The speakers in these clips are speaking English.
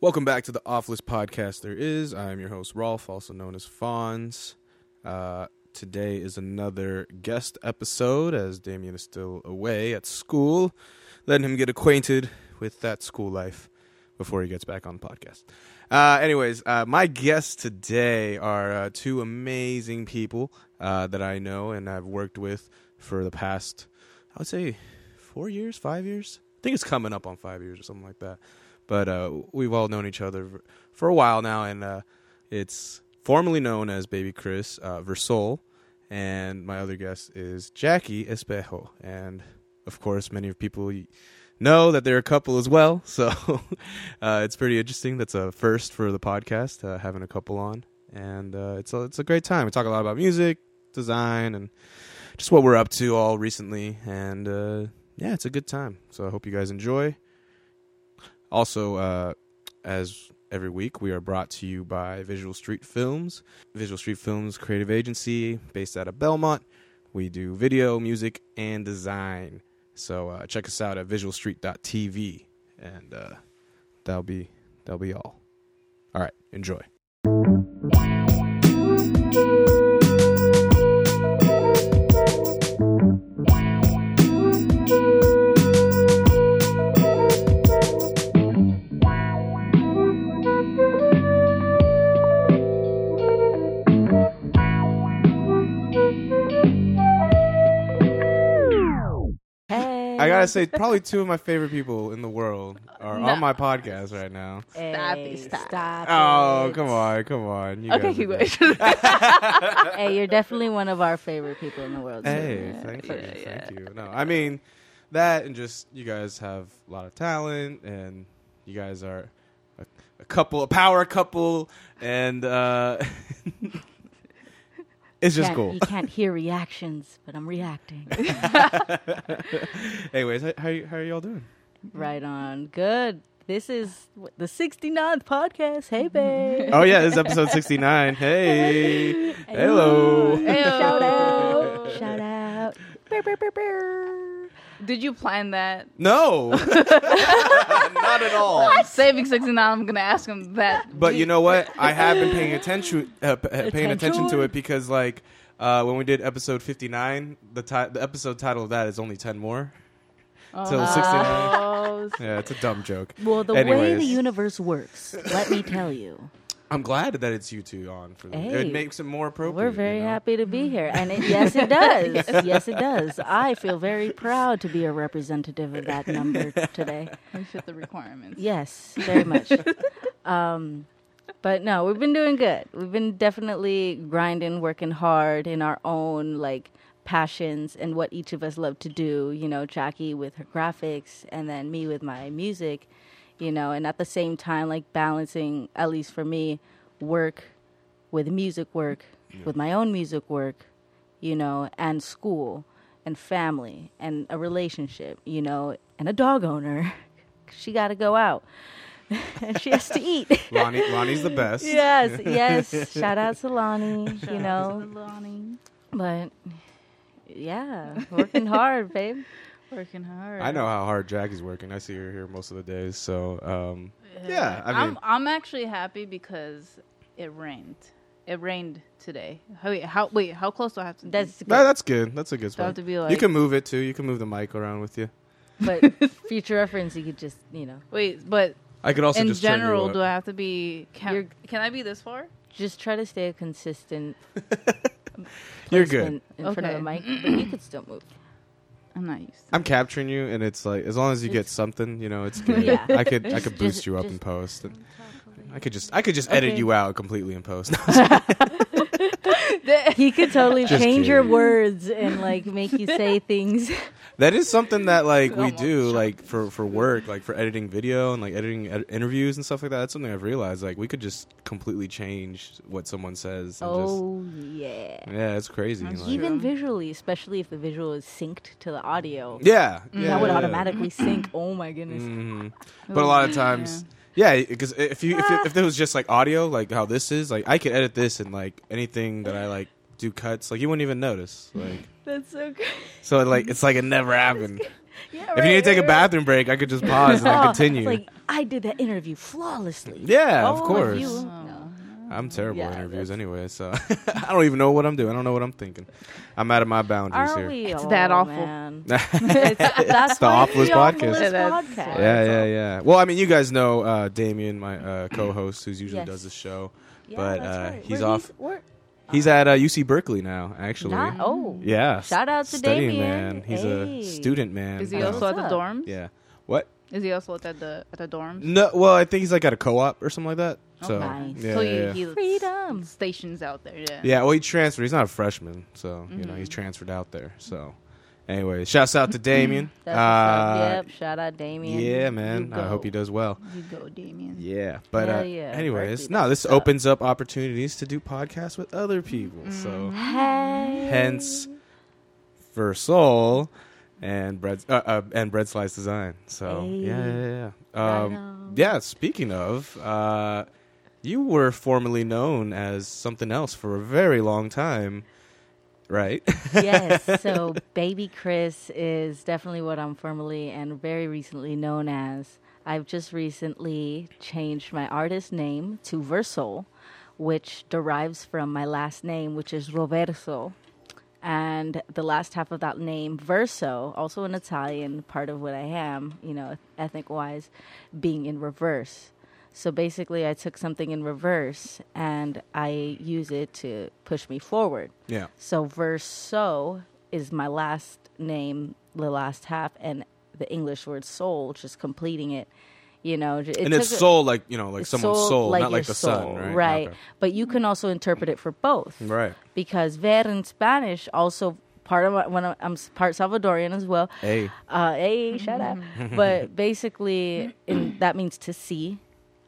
Welcome back to the Awfulest Podcast. There is. I am your host, Rolph, also known as Phonz. Uh, today is another guest episode as Damien is still away at school, letting him get acquainted with that school life before he gets back on the podcast. Uh, anyways, uh, my guests today are uh, two amazing people uh, that I know and I've worked with for the past, I would say, four years, five years. I think it's coming up on five years or something like that. But uh, we've all known each other for a while now, and uh, it's formerly known as Babii Cris uh, Versoul, and my other guest is Jackie Espejo, and of course, many of people know that they're a couple as well. So uh, it's pretty interesting. That's a first for the podcast, uh, having a couple on, and uh, it's a, it's a great time. We talk a lot about music, design, and just what we're up to all recently, and yeah, it's a good time. So I hope you guys enjoy. Also, uh, as every week, we are brought to you by Visual Street Films. Visual Street Films creative agency based out of Belmont. We do video, music, and design. So uh, check us out at visualstreet.tv, and uh, that'll be that'll be all. All right, enjoy. Gotta say, probably two of my favorite people in the world are No. on my podcast right now. Stop Hey, it, stop. stop Oh, it. come on, come on. You Okay, guys keep are going. good. Hey, you're definitely one of our favorite people in the world. too. Hey, Yeah. thank you, yeah, yeah. thank you. No, I mean that, and just you guys have a lot of talent, and you guys are a, a couple, a power couple, and uh, it's just cool. You can't hear reactions, but I'm reacting. Anyways, how how, how are y'all doing? right on. Good. This is the 69th podcast. Hey, babe. Oh yeah, this is episode sixty nine. Hey, hello. Heyo. Shout out. Shout out. Brr, brr, brr, brr. Did you plan that? No, not at all. Saving 69, I'm going to ask him that. But you know what? I have been paying attention, uh, p- uh, paying attention to it because, like, uh, when we did episode fifty nine, the ti- the episode title of that is only ten more till sixty nine. Oh, Yeah, it's a dumb joke. Well, the way Anyways. the universe works, let me tell you, I'm glad that it's you two on for this. Hey. It makes it more appropriate. we're very you know? happy to be here. And it, yes, it does. yes, it does. I feel very proud to be a representative of that number today. we fit the requirements. Yes, very much. um, but no, we've been doing good. We've been definitely grinding, working hard in our own like passions and what each of us love to do. You know, Jackie with her graphics, and then me with my music. You know, and at the same time, like balancing, at least for me, work with music work, with my own music work, you know, and school and family and a relationship, you know, and a dog owner. she got to go out and she has to eat. Lonnie, Lonnie's the best. yes, yes. Shout out to Lonnie, you know. Lonnie. But yeah, working hard, babe. Working hard. I know how hard Jackie's working. I see her here most of the days. So, um, yeah, I mean, I'm, I'm actually happy because it rained. It rained today. How, wait, how, wait, how close do I have to That's no, good. that's good. That's a good Do have spot. to be like, you can move it too. You can move the mic around with you. But future reference, you could just, you know, wait, but I could also in just turn you general, up. do I have to be, can, You're- can I be this far? just try to stay a consistent You're good. in front of Okay. the mic, but you could still move. I'm not used to I'm capturing you, and it's like as long as you get something, you know, it's good. Yeah. I could I could boost just- you up just- in post. And I could just I could just edit Okay. you out completely in post. He could totally Just change your words and like make you say things. that is something that like we do like for for work, like for editing video and like editing ed- interviews and stuff like that. That's something I've realized. Like we could just completely change what someone says. And Oh yeah. just, yeah, it's crazy. Like- Even True. visually, especially if the visual is synced to the audio. yeah, yeah, that would yeah. automatically sync. Oh my goodness. Mhm. But a lot of times, yeah, because if you if, it- ah. if it was just like audio, like how this is, like I could edit this and like anything that I like do cuts, like you wouldn't even notice. Like That's so great. so, like it's like it never happened. Yeah, if you need to right, take a right, bathroom break, I could just pause and then Oh, continue. It's like I did that interview flawlessly. yeah, of Oh, course. you- Oh. No. I'm terrible Yeah, at interviews anyway, so I don't even know what I'm doing. I don't know what I'm thinking. I'm out of my boundaries Aren't here. we? It's all, that awful. Man. yeah, It's, that's the awfulest it's the podcast. awfulest Yeah, yeah, yeah. Well, I mean, you guys know uh, Damien, my uh, co-host, who usually Yes. does the show. Yeah, But, uh, right. he's Where off- where- He's at uh, UC Berkeley now, actually. not, oh, Yeah. Shout out to studying Damien. man. He's Hey. a student man. Is he also at the What's dorms? Yeah. What? Is he also at the at the dorms? No. Well, I think he's like at a co-op or something like that. So Okay. Nice. yeah, so yeah, you, yeah. he Freedom. stations out there. Yeah. Yeah, well, he transferred. He's not a freshman, so you know Mhm. he's transferred out there. So, anyway, shouts out to Damien. That's what's up. Uh, Yep. Shout out Damien. Yeah, man. You I hope he does well. You go, Damien. Yeah, but Hell uh, yeah. anyways, no, this that's up. opens up opportunities to do podcasts with other people. So, Hey. hence, Versoul and bread uh, uh, and Breadslice Design. So, Hey. yeah, yeah, yeah. Um, yeah. Speaking of, uh, you were formerly known as something else for a very long time, right? yes. So, Babii Cris is definitely what I'm formerly and very recently known as. I've just recently changed my artist name to Versoul, which derives from my last name, which is Roverso. And the last half of that name, Verso, also an Italian part of what I am, you know, ethnic wise, being in reverse. So basically, I took something in reverse and I use it to push me forward. yeah. So verso is my last name, the last half, and the English word soul, just completing it. You know, it and it's took a- soul like you know like someone's soul, not your like the soul, sun, right? Okay. But you can also interpret it for both, Right. because ver in Spanish also part of my, when I'm, I'm part Salvadorian as well. Hey. Uh, hey, shut up. but basically, in, that means to see.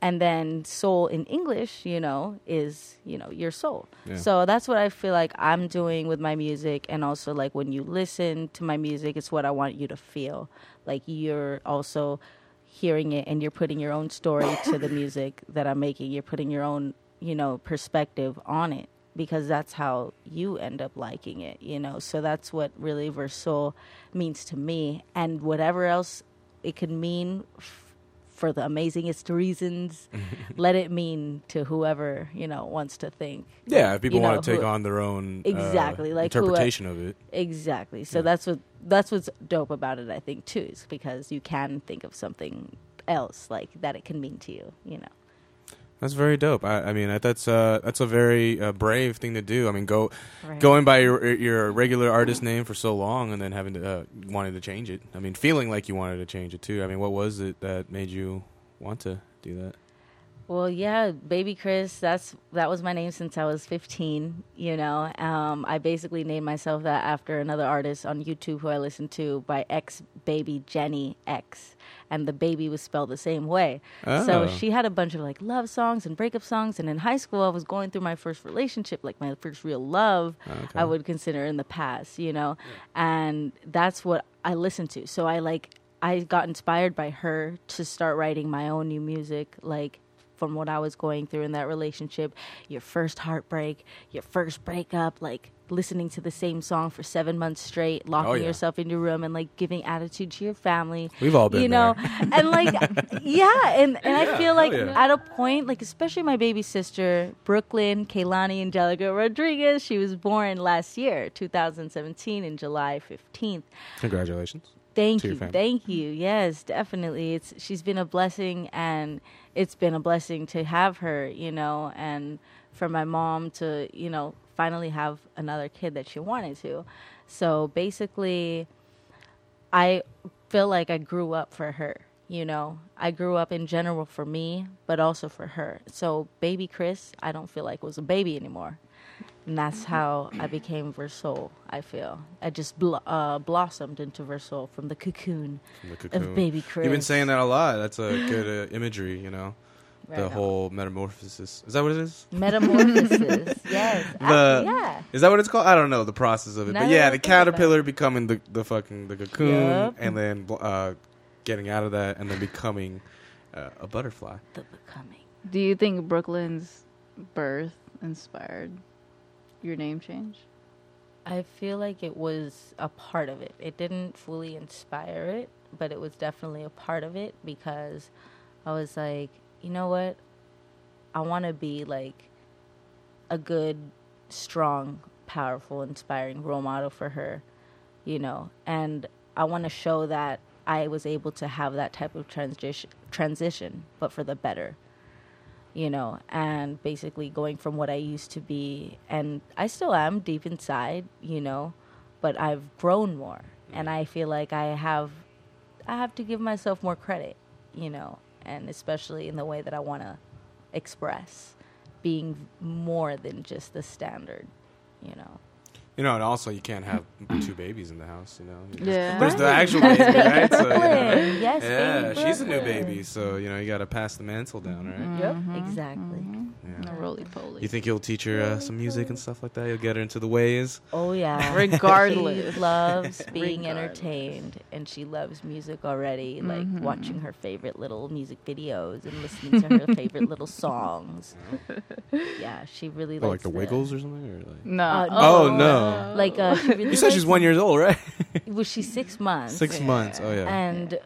And then soul in English, you know, is, you know, your soul. Yeah. So that's what I feel like I'm doing with my music. And also, like, when you listen to my music, it's what I want you to feel. Like, you're also hearing it and you're putting your own story to the music that I'm making. You're putting your own, you know, perspective on it because that's how you end up liking it, you know. So that's what really Versoul means to me. And whatever else it could mean for the amazingest reasons, let it mean to whoever, you know, wants to think. Yeah, if people You know, want to take who- on their own uh, Exactly, like who- interpretation of it. Exactly. So Yeah. that's what that's what's dope about it, I think, too, is because you can think of something else like that it can mean to you, you know. That's very dope. I, I mean, that's uh, that's a very uh, brave thing to do. I mean, go Right. going by your your regular artist name for so long and then having to uh, wanting to change it. I mean, feeling like you wanted to change it too. I mean, what was it that made you want to do that? Well, yeah, Babii Cris. That's that was my name since I was 15. You know, um, I basically named myself that after another artist on YouTube who I listened to by X Baby Jenny X, and the baby was spelled the same way. So Oh. she had a bunch of like love songs and breakup songs. And in high school, I was going through my first relationship, like my first real love. Okay. I would consider in the past, you know, and that's what I listened to. So I like I got inspired by her to start writing my own new music, like from what I was going through in that relationship, your first heartbreak, your first breakup, like listening to the same song for seven months straight, locking Oh, yeah. yourself in your room and like giving attitude to your family. We've all been you know, and like, yeah, and, and I feel like yeah. at a point, like especially my baby sister, Brooklyn Kaylani Angelica Rodriguez, she was born last year, 2017, in July 15th. Congratulations. Thank you, thank you. Yes, definitely. It's she's been a blessing, and it's been a blessing to have her. You know, and for my mom to you know finally have another kid that she wanted to. So basically, I feel like I grew up for her. You know, I grew up in general for me, but also for her. So Babii Cris, I don't feel like was a baby anymore. And that's how I became Versoul, I feel. I just bl- uh, blossomed into Versoul from the cocoon From the cocoon. of Babii Cris. You've been saying that a lot. That's a good uh, imagery, you know. the on. whole metamorphosis. Is that what it is? Metamorphosis, yes. The- Ah, yeah. Is that what it's called? I don't know the process of it, Now but yeah, the think about it. caterpillar becoming the the fucking the cocoon, Yup. and then uh, getting out of that, and then becoming uh, a butterfly. The becoming. Do you think Brooklyn's birth inspired your name change? I feel like it was a part of it. It didn't fully inspire it, but it was definitely a part of it because I was like, you know what? I want to be like a good, strong, powerful, inspiring role model for her, you know, and I want to show that I was able to have that type of transition, transition, but for the better you know, and basically going from what I used to be, and I still am deep inside, you know, but I've grown more, and mm. I feel like I have, I have to give myself more credit, you know, and especially in the way that I want to express, being more than just the standard, you know. You know, and also you can't have two babies in the house. You know, You just- Yeah. there's the actual baby, right? So, you know, Yes, yeah, she's a new baby, so you know you got to pass the mantle down, right? Yep, exactly. Yeah. No roly poly. You think you'll teach her uh, some music and stuff like that? You'll get her into the ways. Oh yeah. Regardless. she loves being Regardless. entertained, and she loves music already. Like Mm-hmm. watching her favorite little music videos and listening to her favorite little songs. Yeah, she really Oh, like likes the Wiggles or something, or like. No. Uh, Oh, no. Like uh, she really You said she's one years old, right? Was she six months? Six months. Oh yeah. and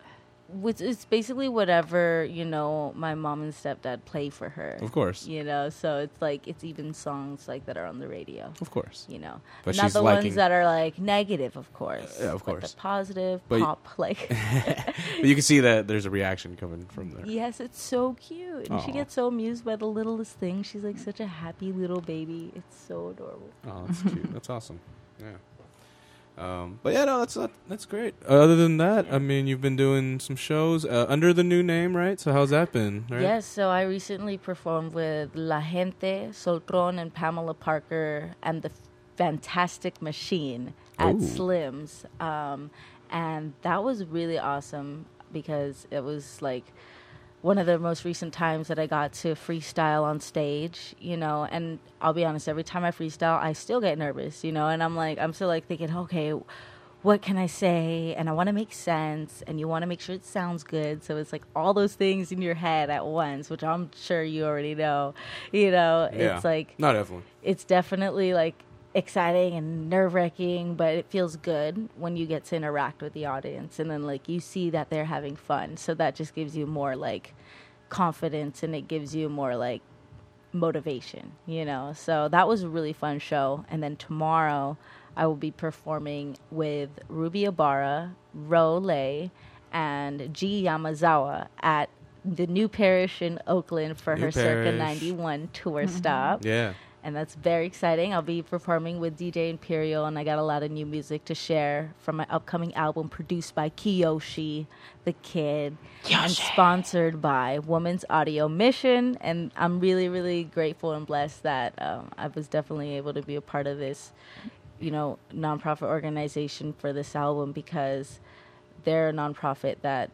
with, it's basically whatever you know my mom and stepdad play for her. Of course. You know, so it's like it's even songs like that are on the radio. Of course. you know, But not the ones that are like negative, of course. yeah, of but course. the positive But pop, like But you can see that there's a reaction coming from there. yes, it's so cute, and she gets so amused by the littlest thing. She's like such a happy little baby. It's so adorable. Oh, that's cute. That's awesome. Yeah. Um, but yeah, no, that's not, that's great. Other than that, I mean, you've been doing some shows uh, under the new name, right? So how's that been? Right? Yes, so I recently performed with La Gente, Soltron, and Pamela Parker, and the Fantastic Machine at Ooh. Slim's. Um, and that was really awesome because it was like one of the most recent times that I got to freestyle on stage, you know, and I'll be honest, every time I freestyle, I still get nervous, you know, and I'm like, I'm still like thinking, okay, what can I say? And I want to make sense, and you want to make sure it sounds good. So it's like all those things in your head at once, which I'm sure you already know, you know, Yeah. it's like, Not definitely. it's definitely like exciting and nerve wracking, but it feels good when you get to interact with the audience and then like you see that they're having fun. So that just gives you more like confidence and it gives you more like motivation, you know. So that was a really fun show. And then tomorrow I will be performing with Ruby Ibarra, Ro Lei, and G Yamazawa at the New Parish in Oakland for New her Circa 91 tour mm-hmm. stop Yeah. And that's very exciting. I'll be performing with DJ Imperial, and I got a lot of new music to share from my upcoming album produced by Kiyoshi, the kid, and sponsored by Woman's Audio Mission. And I'm really, really grateful and blessed that um, I was definitely able to be a part of this, you know, nonprofit organization for this album because they're a nonprofit that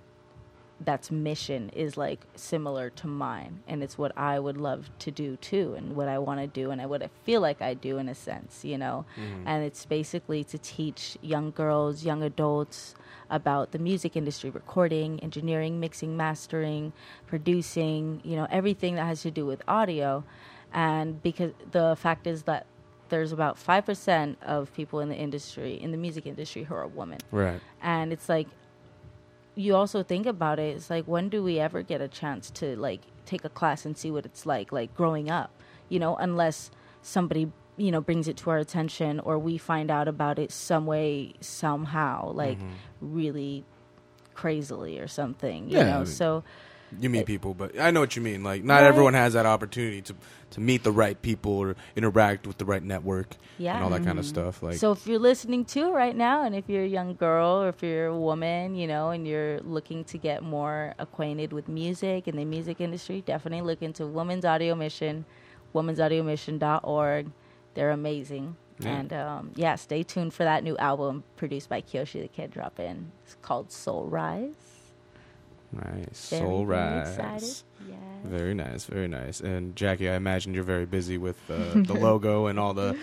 that's mission is like similar to mine and it's what i would love to do too and what i want to do and I, what i feel like i do in a sense you know? Mm-hmm. And it's basically to teach young girls young adults about the music industry recording engineering mixing mastering producing you know everything that has to do with audio. And because the fact is that there's about 5% of people in the industry in the music industry who are women. Right. and it's like you also think about it it's like when do we ever get a chance to like take a class and see what it's like like growing up? You know unless somebody you know brings it to our attention or we find out about it some way somehow like mm-hmm. really crazily or something you Yeah, I know mean- so You meet people, but I know what you mean. Like, not Right. everyone has that opportunity to to meet the right people or interact with the right network Yeah. and all that kind of stuff. Like, so if you're listening to right now, and if you're a young girl or if you're a woman, you know, and you're looking to get more acquainted with music and the music industry, definitely look into Women's Audio Mission, womensaudiomission.org. They're amazing. Yeah. And um, yeah, stay tuned for that new album produced by Kyoshi the Kid drop in. It's called Soul Rise. Nice, Very, soul rise. excited. Yeah. Very nice, very nice. And Jackie, I imagine you're very busy with uh, the logo and all the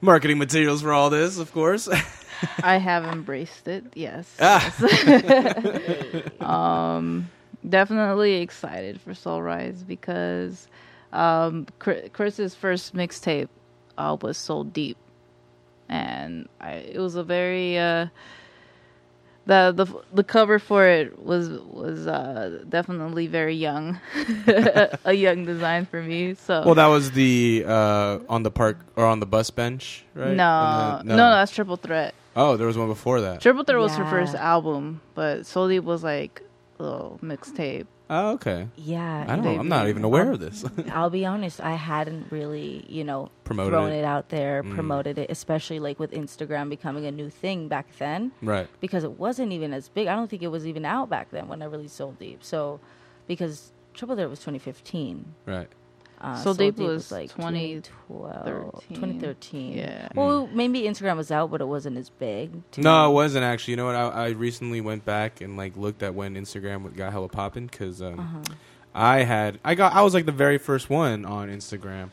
marketing materials for all this, of course. I have embraced it. Yes. Ah. um, definitely excited for Soul Rise because um, Chris's first mixtape uh, was Soul Deep, and I, it was a very uh, the the the cover for it was was uh, definitely very young, a young design for me. So Well, that was the uh, on the park or on the bus bench, right? no, the- no, that's Triple Threat. Oh, there was one before that. Triple Threat was her first album, but Soul Deep was like a little mixtape. Oh, okay. Yeah. I don't. I'm not even aware of this. I'll be honest, I hadn't really, you know, Promoted thrown it. it. out there, Mm. promoted it, especially like with Instagram becoming a new thing back then Right. because it wasn't even as big. I don't think it was even out back then when I released Soul Deep. So, because Triple Threat was 2015. Right. Uh, Soul Deep was like 2013. 2012, 2013. Yeah. Well, maybe Instagram was out, but it wasn't as big. to No, it wasn't actually. You know what? I, I recently went back and like looked at when Instagram got hella popping because um, Uh-huh. I had I got I was like the very first one on Instagram.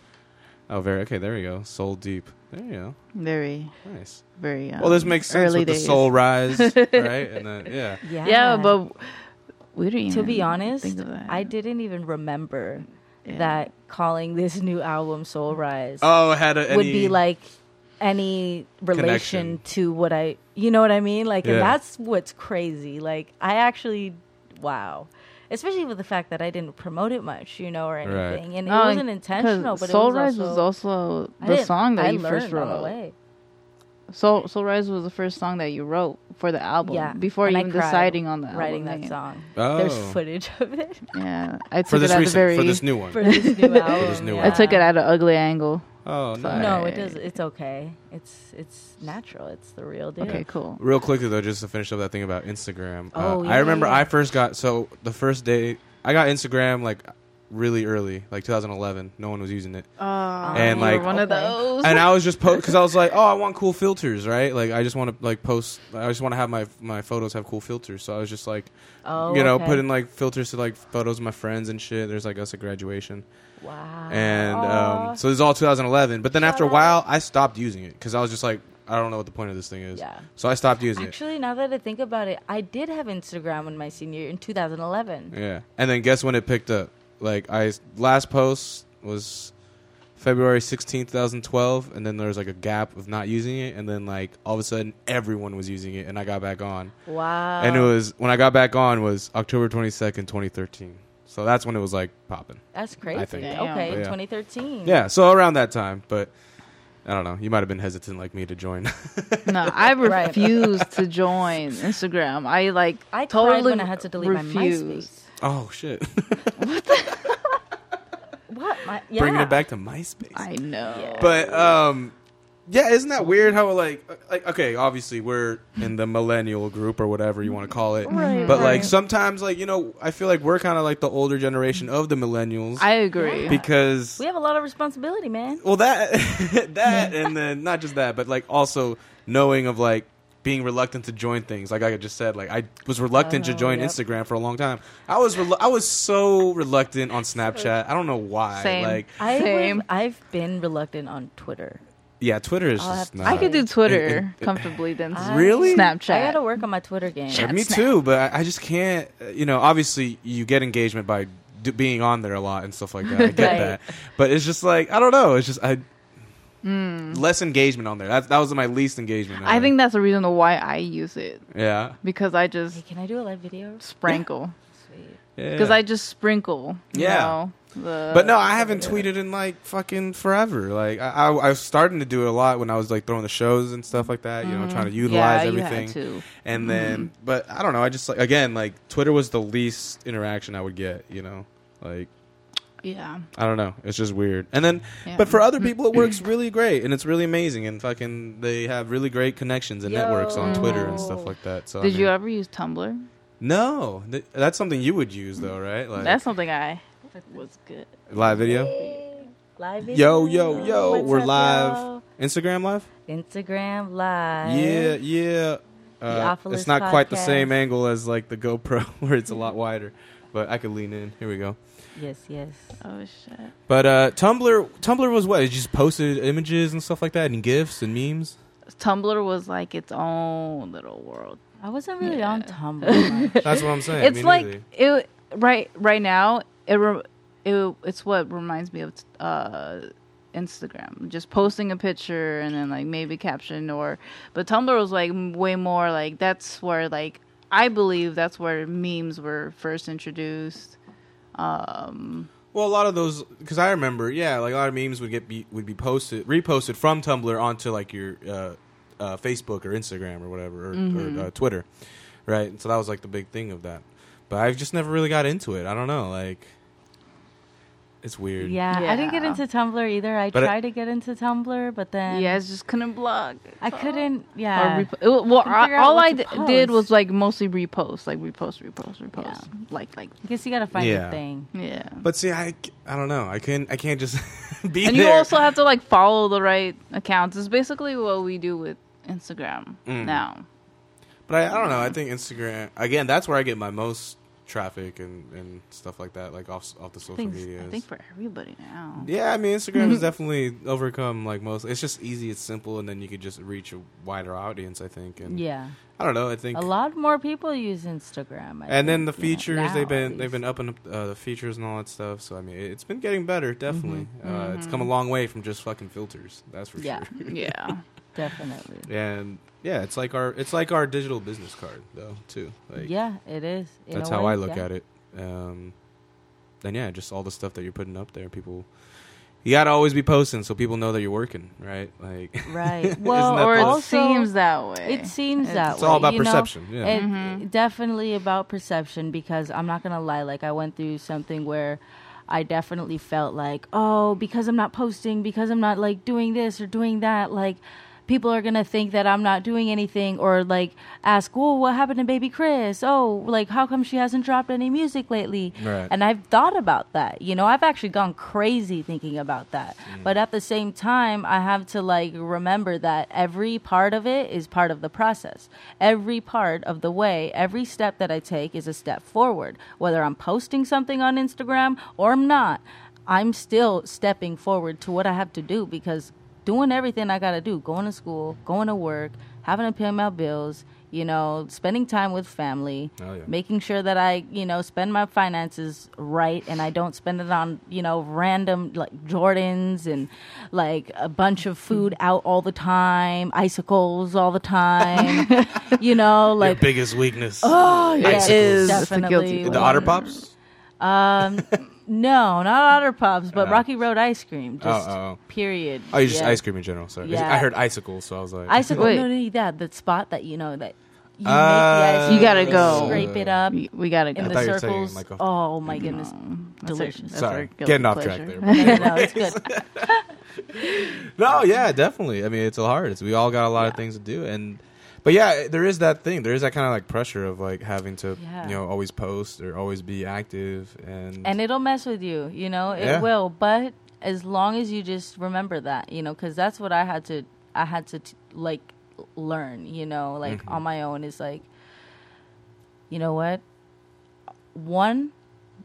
Oh, very okay. There you go. Soul deep. There you go. Very, Nice. very. Um, well, this makes sense early with days. the soul rise, right? And then yeah. Yeah. Yeah, but we didn't. to be honest, think of that. I didn't even remember Yeah. that calling this new album Soul Rise Oh, it had a, would any- be like any relation Connection. to what I, you know what I mean? Like, Yeah. and that's what's crazy. Like, I actually, wow. Especially with the fact that I didn't promote it much, you know, or Right. anything, and it Oh, wasn't intentional. But Soul it was Rise also, was also the song that I you first learned on the wrote. Way. Soul Soul Rise was the first song that you wrote for the album. Yeah, before and even deciding on the album writing that song. Oh. There's footage of it Yeah, I took for it this at recent a very. for this new one. for this new album. this new yeah. one. I took it at an ugly angle. oh, nice. No, it Right. does. It's okay. It's it's natural. It's the real deal. Okay, cool. Real quickly though, just to finish up that thing about Instagram. Oh, uh, yeah, I remember yeah, yeah. I first got so the first day I got Instagram like really early, like 2011. No one was using it, Uh, And, like- one of those. and I was just post because I was like, oh, I want cool filters, right? Like I just want to like post. I just want to have my my photos have cool filters. So I was just like, Oh, you know, okay. putting like filters to like photos of my friends and shit. There's like us at graduation, Wow. and um, so this is all 2011. But then after a Shout while, I stopped using it because I was just like, I don't know what the point of this thing is. yeah. So I stopped using it. Actually, now that I think about it, I did have Instagram in my senior year in 2011. Yeah, and then guess when it picked up? Like I last post was February 16th, 2012, and then there was like a gap of not using it, and then like all of a sudden everyone was using it, and I got back on. Wow. and it was when I got back on was October twenty second, twenty thirteen. So that's when it was like popping. That's crazy. I think. Damn. Okay, Yeah. 2013. Yeah, so around that time, but I don't know. You might have been hesitant like me to join. no, I Right. refused to join Instagram. I like I cried totally when I had to delete my refused. MySpace. Oh shit! What? the? what? My, yeah. Bringing it back to MySpace. I know. Yeah. But um, yeah, isn't that weird? How like like okay, obviously we're in the millennial group or whatever you want to call it. Right, But like sometimes like you know I feel like we're kind of like the older generation of the millennials I agree. Yeah. because we have a lot of responsibility, man. Well, that that and then not just that, but like also knowing of like being reluctant to join things. Like I just said, like I was reluctant to Oh, join yep. Instagram for a long time. I was relu- I was so reluctant on Snapchat. I don't know why. Same. Like I Same. was- I've been reluctant on Twitter. yeah, Twitter is I'll just not. I could do Twitter And- and- comfortably than I- Really? Snapchat. I gotta work on my Twitter game. Yeah, me too, but I, I just can't. You know, obviously you get engagement by d- being on there a lot and stuff like that. I get Right. that, but it's just like I don't know. It's just I Mm. less engagement on there. That that was my least engagement. on I think that's the reason why I use it yeah, because I Hey, just can I do a live video? sprinkle Sweet. yeah. because I just sprinkle. you Yeah. know, the, But no, I haven't yeah. tweeted in like fucking forever. Like I, I, I was starting to do it a lot when I was like throwing the shows and stuff like that. You know, trying to utilize yeah, everything. You had to. And then, but I don't know. I just like again, like Twitter was the least interaction I would get. You know, like Yeah. I don't know. It's just weird. And then, yeah. but for other people, it works really great and it's really amazing. And fucking, they have really great connections and networks on Twitter and stuff like that. So I Did you ever use Tumblr? No, Th- that's something you would use though, right? Like That's something I was good. live video, Live Yo, video. yo, yo, What's we're up, live. y'all? Instagram live. Instagram live. Yeah, yeah. Uh, Theophilus it's not quite the same angle as like the GoPro, where it's a lot wider. But I could lean in. Here we go. Yes, yes. Oh shit. But uh, Tumblr, Tumblr was what? It just posted images and stuff like that, and gifs and memes. Tumblr was like its own little world. I wasn't really Yeah. on Tumblr. much. That's what I'm saying. it's Me like neither. it right right now. It, re, it it's what reminds me of uh, Instagram, just posting a picture and then like maybe caption or. But Tumblr was like way more like that's where like I believe that's where memes were first introduced. Um, Well, a lot of those because I remember, yeah, like a lot of memes would get be, would be posted, reposted from Tumblr onto like your uh, uh, Facebook or Instagram or whatever or, Mm-hmm. or uh, Twitter, right? And so that was like the big thing of that. But I've just never really got into it. I don't know, like it's weird. Yeah, I didn't get into Tumblr either. I But it- tried to get into Tumblr, but then yeah, I just couldn't blog. I couldn't. Or Yeah, rep- it wa- well, Couldn't figure I, out all what I to d- did was post. like mostly repost, like repost, repost, repost, like like I guess you gotta find Yeah. your thing. yeah. But see, I, I don't know. I can't I can't just be and there. you also have to like follow the right accounts. It's basically what we do with Instagram Mm. now. But I, I don't know. I think Instagram again. That's where I get my most traffic and, and stuff like that, like off off the social media. I think for everybody now. Yeah, I mean Instagram has definitely overcome like most. It's just easy, it's simple, and then you could just reach a wider audience. I think, and Yeah, I don't know. I think, a lot more people use Instagram. I and then the think, you know, features now, they've been they've been upping up uh, the features and all that stuff. So I mean, it's been getting better. Definitely, Uh, it's Mm-hmm. come a long way from just fucking filters. That's for Yeah. sure. Yeah. definitely. and yeah, it's like our it's like our digital business card though too. Like, yeah, it is. In that's how way, I look yeah. at it. Um, and yeah, just all the stuff that you're putting up there, people. You gotta always be posting so people know that you're working, right? Like, Right. Well, or it Also- seems that way. It seems It's- that it's way. all about you know? perception. yeah. It Mhm. definitely about perception because I'm not gonna lie. Like I went through something where I definitely felt like, oh, because I'm not posting, because I'm not like doing this or doing that, like people are gonna think that I'm not doing anything or like ask, oh, what happened to Babii Cris? Oh, like how come she hasn't dropped any music lately? Right. And I've thought about that. You know, I've actually gone crazy thinking about that. Mm. But at the same time, I have to like remember that every part of it is part of the process. Every part of the way, every step that I take is a step forward. Whether I'm posting something on Instagram or I'm not, I'm still stepping forward to what I have to do because doing everything I got to do, going to school, going to work, having to pay my bills, you know, spending time with family, Oh, yeah. making sure that I, you know, spend my finances right and I don't spend it on, you know, random like Jordans and like a bunch of food out all the time, icicles all the time, you know, Your like biggest weakness. oh yeah, It is. It's a definitely guilty the. Otter Pops. Um, no, not Otter Pops, but Uh, Rocky Road ice cream. Just oh, oh. period. Oh, you just Yeah. ice cream in general. Sorry, Yeah. I heard icicles, so I was like, Icicle. Wait. No, no, no, that the spot that you know that you Uh, make the ice. You gotta cream, go. Scrape it up We, we gotta in go. I the thought you were saying, circles. like, a- oh my goodness, That's our- delicious. that's Sorry, guilty getting off pleasure. track there. no, no, it's good. No, yeah, definitely. I mean, it's a hard. It's, we all got a lot of things to do, and but yeah, there is that thing. There is that kind of like pressure of like having to, Yeah. you know, always post or always be active, and and it'll mess with you you know it Yeah. will but as long as you just remember that you know because that's what i had to i had to t- like learn you know like Mhm. on my own is like you know what one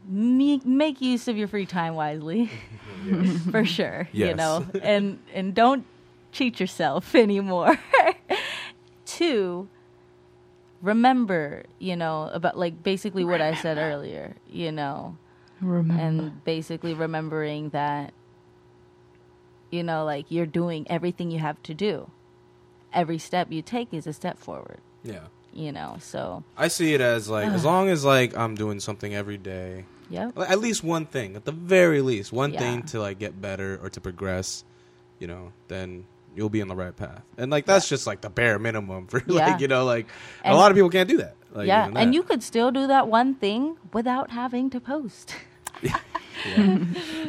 me- make use of your free time wisely for sure you know and and don't cheat yourself anymore two remember you know about like basically what i said earlier you know Remember. and basically remembering that you know like you're doing everything you have to do every step you take is a step forward yeah. you know so I see it as like as long as like I'm doing something every day, yeah at least one thing, at the very least, one Yeah. thing to like get better or to progress, you know, then you'll be on the right path. And like that's just like the bare minimum for Yeah. like you know like a lot of people can't do that. Like, yeah even and that. you could still do that one thing without having to post Yeah.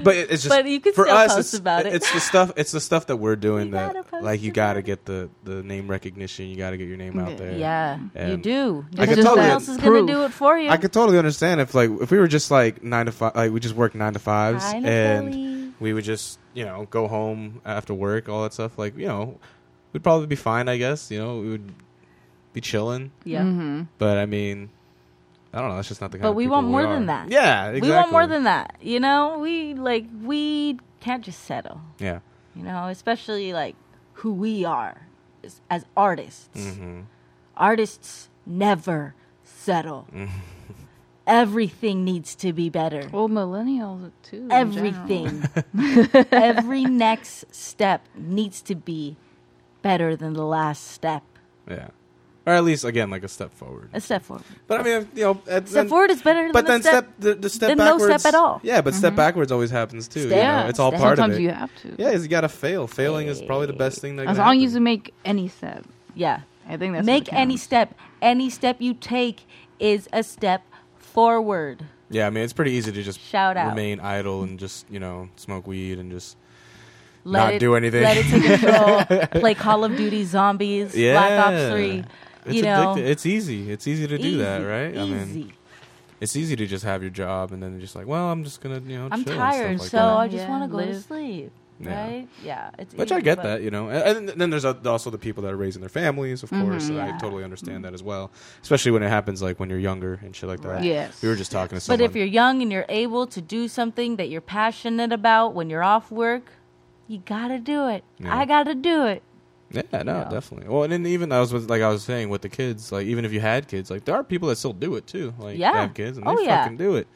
but it's just But you can for still us, post it's, about it. It's the stuff. It's the stuff that we're doing You that like you got to get the the name recognition. You got to get your name out there. yeah you And do I could totally- else is Proof. gonna do it for you I could totally understand if like if we were just like nine to five, like we just work nine to fives, Hi, and Nicole. We would just you know go home after work, all that stuff. Like you know, we'd probably be fine, I guess. You know, we would be chilling. yeah hmm But I mean, I don't know. That's just not the kind. But of we want more are. than that. Yeah, exactly. we want more than that you know we like we can't just settle yeah. you know especially like who we are as, as artists hmm artists never settle everything needs to be better. Well, millennials too. Everything. Every next step needs to be better than the last step. Yeah. Or at least again like a step forward. A step forward. But I mean, you know, at, Step then- forward is better But than then step. step the, the step then no backwards. step at all. Yeah, but step mm-hmm. backwards always happens too. You know, it's all step- part Sometimes of it. Sometimes you have to. Yeah, you gotta fail. Failing is probably the best thing that As can long as you make any step, Yeah. I think that's Make what any step. Any step you take is a step forward. Yeah, I mean, it's pretty easy to just Shout out. remain idle and just you know smoke weed and just Let Not it, do anything. Let it take control. Play Call of Duty Zombies, yeah. Black Ops 3. It's you know, addictive. It's easy. It's easy to do that, Easy, right? I mean, Easy. it's easy to just have your job and then just like, well, I'm just gonna you know. I'm chill and tired, stuff like so that. I just Yeah, want to go to sleep. Yeah. Right? Yeah. It's Which easy, I get that, you know, and and then there's also the people that are raising their families, of course. Mhm. and I totally understand that as well, especially when it happens like when you're younger and shit like that. Right. Yes. We were just talking to someone. But if you're young and you're able to do something that you're passionate about when you're off work, you gotta do it. Yeah. I gotta do it. yeah, no, Yeah. definitely. Well, and then even I was with, like I was saying with the kids, like even if you had kids, like there are people that still do it too. Like Yeah. they have kids and Oh, they yeah. fucking do it,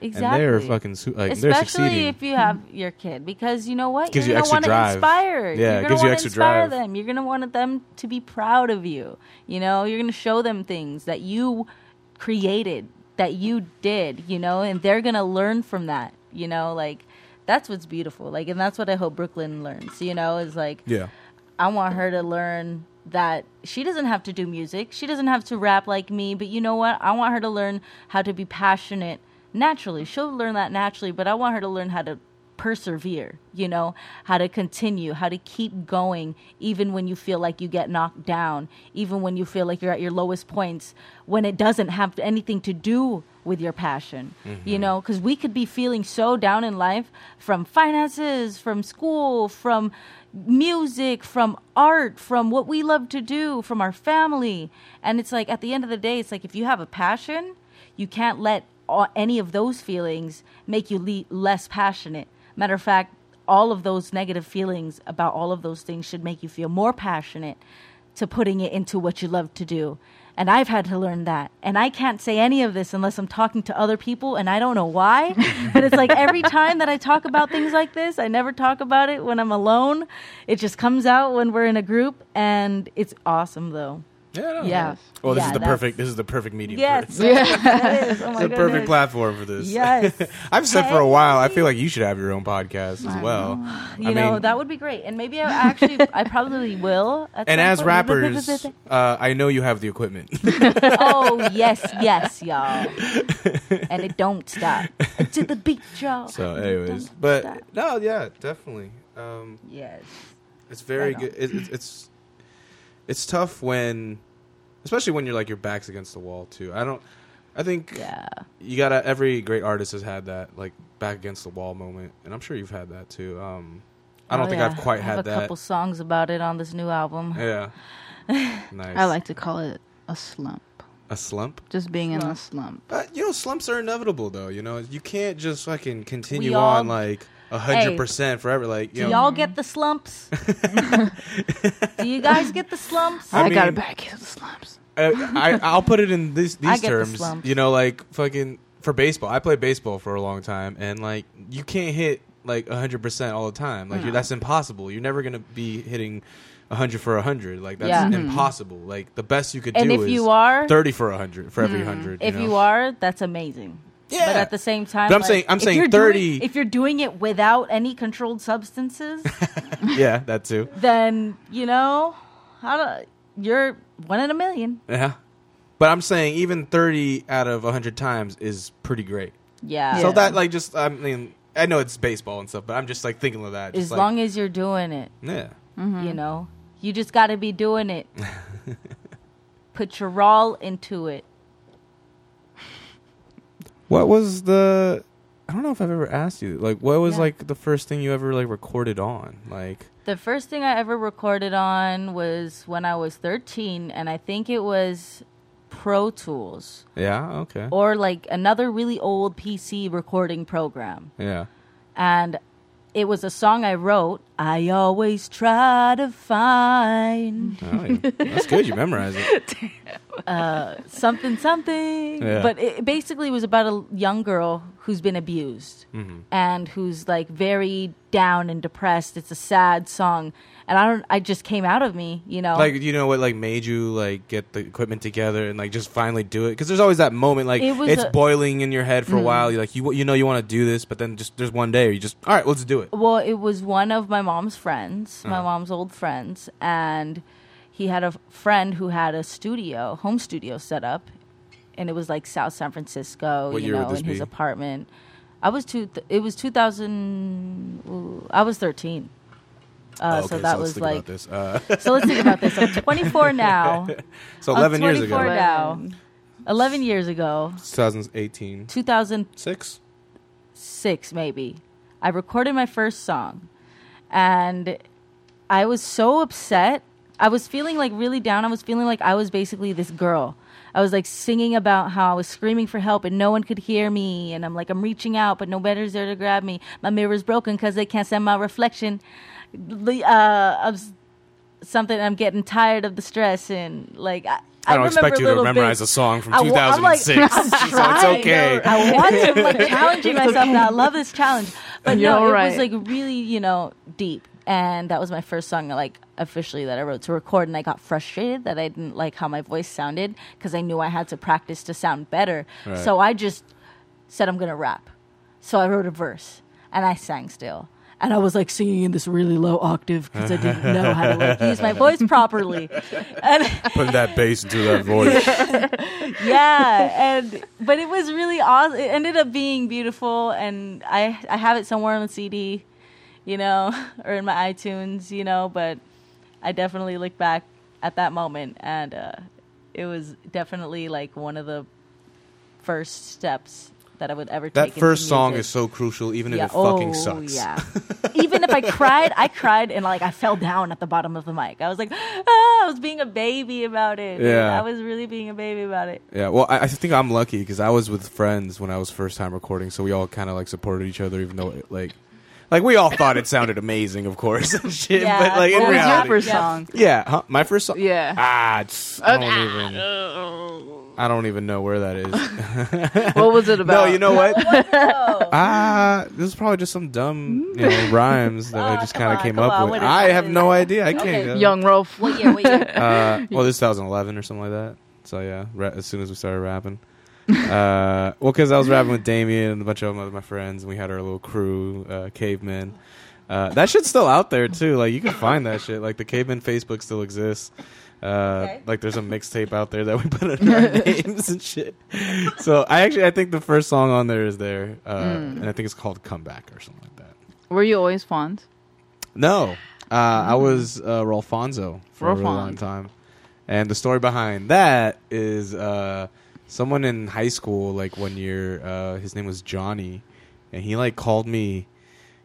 Exactly. and they're fucking su- like they're Especially if you have your kid, because you know what, Gives you're you gonna extra want to drive. inspire. Yeah, you're it gonna gives you extra drive. them. You're gonna want them to be proud of you. You know, you're gonna show them things that you created, that you did. You know, and they're gonna learn from that. You know, like that's what's beautiful. Like, and that's what I hope Brooklyn learns. You know, is like yeah, I want her to learn that she doesn't have to do music. She doesn't have to rap like me, but you know what? I want her to learn how to be passionate naturally. She'll learn that naturally, but I want her to learn how to persevere, you know, how to continue, how to keep going even when you feel like you get knocked down, even when you feel like you're at your lowest points, when it doesn't have anything to do with your passion, you mm-hmm. know, because we could be feeling so down in life from finances, from school, from music, from art, from what we love to do, from our family. And it's like at the end of the day, it's like if you have a passion, you can't let all, any of those feelings make you le- less passionate. Matter of fact, all of those negative feelings about all of those things should make you feel more passionate to putting it into what you love to do. And I've had to learn that. And I can't say any of this unless I'm talking to other people, and I don't know why. but it's like every time that I talk about things like this, I never talk about it when I'm alone. It just comes out when we're in a group, and it's awesome, though. Yeah, no, Yeah. Well, this Yeah, is the that's- perfect. This is the perfect medium. Yes, for it. that is. Oh my the perfect platform for this. Yes. I've said for a while. I feel like you should have your own podcast as well. You I know, mean- that would be great. And maybe I actually, I probably will. And as point. rappers, uh, I know you have the equipment. oh, yes, yes, y'all. And it don't stop. To the beat, y'all. so, anyways, but stop. no, yeah, definitely. Um, Yes. it's very Right good. It, it, it's it's tough when, especially when you're like your back's against the wall too. I don't. I think Yeah. you gotta. Every great artist has had that like back against the wall moment, and I'm sure you've had that too. Um, I don't Oh, think yeah. I've quite I have had a that. couple songs about it on this new album. Yeah. nice. I like to call it a slump. a slump. Just being in a Slump. slump. But you know, slumps are inevitable, though. You know, you can't just fucking continue We all- on like a hundred percent forever. Like you Do know, y'all get the slumps? Do you guys get the slumps? I I, got mean- it back in the slumps. uh, I I'll put it in these I these get the terms. You know, like fucking for baseball. I played baseball for a long time, and like you can't hit like hundred percent all the time. Like you're, that's impossible. You're never gonna be hitting hundred for hundred. Like that's Yeah. Mhm. impossible. Like the best you could And do if is you are, thirty for a hundred for every hundred. if know? you are, that's amazing. Yeah. But at the same time, But I'm like, saying- I'm saying you're 30 Doing, if you're doing it without any controlled substances, yeah, that too. then you know, how do, you're one in a million. Yeah. But I'm saying even 30 out of 100 times is pretty great. Yeah. So Yeah. that like just I mean I know it's baseball and stuff, but I'm just like thinking of that. Just as like, long as you're doing it, yeah. Mm-hmm. you mm-hmm. know, you just got to be doing it. Put your all into it. What was the I don't know if I've ever asked you. Like what was Yeah. like the first thing you ever like recorded on? Like The first thing I ever recorded on was when I was 13, and I think it was Pro Tools yeah, okay. or like another really old PC recording program. Yeah. And it was a song I wrote. I always try to find. Oh. That's good. You memorize it. uh, something something. Yeah. But it basically was about a young girl who's been abused Mm-hmm. and who's like very down and depressed. It's a sad song, and I don't. I just came out of me, you know. Like you know what like made you like get the equipment together and like just finally do it because there's always that moment like It it's a- Mm. boiling in your head for a while you like you you know you want to do this but then just there's one day you just all right let's do it Well, it was one of my mom's friends, my Uh-huh. mom's old friends, and he had a friend who had a studio, home studio set up, and it was like South San Francisco, What you year know, this in his be? apartment. I was two. Th- it was two thousand. I was thirteen. Uh, Oh, so that let's was think about like. this uh, So let's think about this. I'm 24 now. so I'm 11 years ago 24 now. 11 years ago, 2018 2006 six maybe. I recorded my first song, and I was so upset. I was feeling like really down. I was feeling like I was basically this girl. I was like singing about how I was screaming for help and no one could hear me. And I'm like, I'm reaching out, but nobody's there to grab me. My mirror's broken because they can't send my reflection. The- Uh, I'm something. I'm getting tired of the stress and like. I, I don't remember expect you to memorize bits. a song from I I'm like- 2006 I'm so it's trying. okay I want to. I'm like challenging myself now. I love this challenge. But You're no, it right. was like really, you know, deep. And that was my first song, like officially that I wrote to record. And I got frustrated that I didn't like how my voice sounded because I knew I had to practice to sound better. Right. So I just said I'm gonna rap. So I wrote a verse and I sang still. And I was like singing in this really low octave because I didn't know how to like use my voice properly. And put that bass into that voice yeah, and but it was really awesome. It ended up being beautiful, and I I have it somewhere on the CD, you know, or in my iTunes, you know. But I definitely look back at that moment, and uh, it was definitely like one of the first steps that I would ever that take. into first song is so crucial even if yeah. it fucking oh, sucks Yeah. Even if I cried, I cried and like I fell down at the bottom of the mic. I was like, ah, I was being a baby about it. Yeah. I was really being a baby about it. Yeah, well, I, I think I'm lucky because I was with friends when I was first time recording, so we all kind of like supported each other, even though it, like, like we all thought it sounded amazing, of course, and shit. Yeah. But like in What was your reality, first Yeah. song? yeah, huh? my first song. Yeah. Ah, it's, I don't even. I don't even know where that is. What was it about? no, you know what? Oh. Ah, this is probably just some dumb, you know, rhymes that I just come kind of on, came come up on, with. what is I it? have no idea. I can't. Okay. go. Young Rolph. What year? What year? Uh, well, this is 2011 or something like that. So yeah, ra- as soon as we started rapping. uh, well, because I was rapping with Damien and a bunch of other my friends, and we had our little crew, uh, Cavemen. Uh, that shit's still out there too. Like you can find that shit. Like the Cavemen Facebook still exists. Uh, Okay. Like there's a mixtape out there that we put under our names and shit. So I actually I think the first song on there is there, uh, Mm. and I think it's called "Comeback" or something like that. Were you always fond? No, uh, I was uh, Rolphanzo for a really long time, and the story behind that is uh, someone in high school, like one year, uh, his name was Johnny, and he like called me,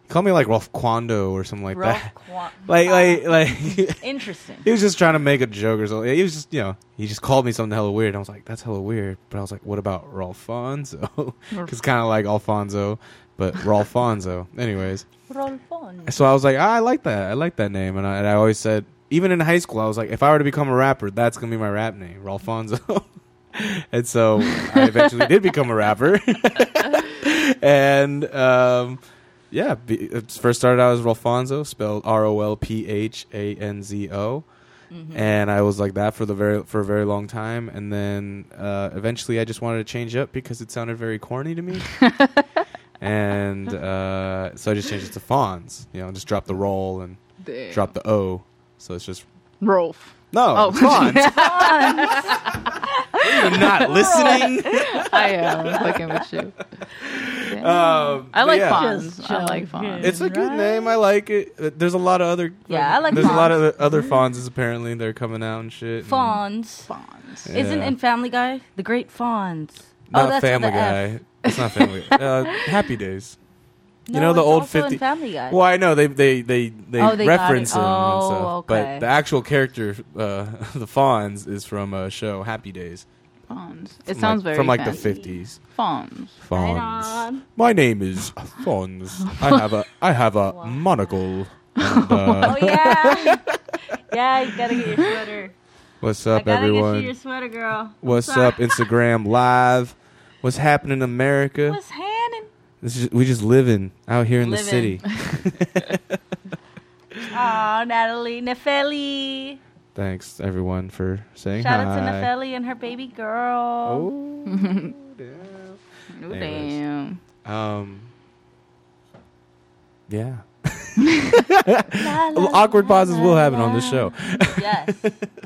he called me like Rolph Quando or something like Ralph that. Quan- Like, like, like. interesting. He was just trying to make a joke or something. He was just, you know, he just called me something hella weird. I was like, that's hella weird. But I was like, what about Rolphanzo? Because kind of like Alfonso, but Rolphanzo. Anyways. Rolfon. So I was like, ah, I like that. I like that name, and I, and I always said, even in high school, I was like, if I were to become a rapper, that's gonna be my rap name, Rolphanzo. And so I eventually did become a rapper, and um, yeah, be, it first started out as Rolphanzo, spelled R O L P H A N Z O. Mm-hmm. And I was like that for the very for a very long time, and then uh, eventually I just wanted to change up because it sounded very corny to me and uh, so I just changed it to Phonz. You know, just drop the roll and drop the O. So it's just Rolph. No, Oh. it's Phonz. You're not listening. I am looking with you. Um, I like yeah. Phonz. I like joking. Phonz. It's a good name. I like it. Uh, There's a lot of other. Yeah, I like There's a lot Fonz. of other Fonzes apparently. They're coming out and shit. and- Fonz. Fonz. Yeah. Isn't in Family Guy the Great Fonz? Not oh, that's Family with the F. Guy. It's not Family. uh, Happy Days. You No, know the old also 50 Family Guy. Well, I know they they they they, Oh, they reference it. him and Oh, stuff, okay. but the actual character, uh, the Fonz, is from a show Happy Days. Fonz. It From sounds like, very from like the fifties. Fonz. Right Fonz. My name is Fonz. I have a I have a Wow. monocle. And, uh, Oh yeah, yeah. You gotta get your sweater. What's up, everyone? You your sweater, girl. What's up, Instagram Live? What's happening in America? What's happening? This is, we just living out here in the city. Oh, Natalie Nefeli. Thanks, everyone, for saying Shout hi. out to Nefeli and her baby girl. Oh, damn. Oh, damn. Um, yeah. La, la, Awkward la, pauses la, will happen on la. this show. yes,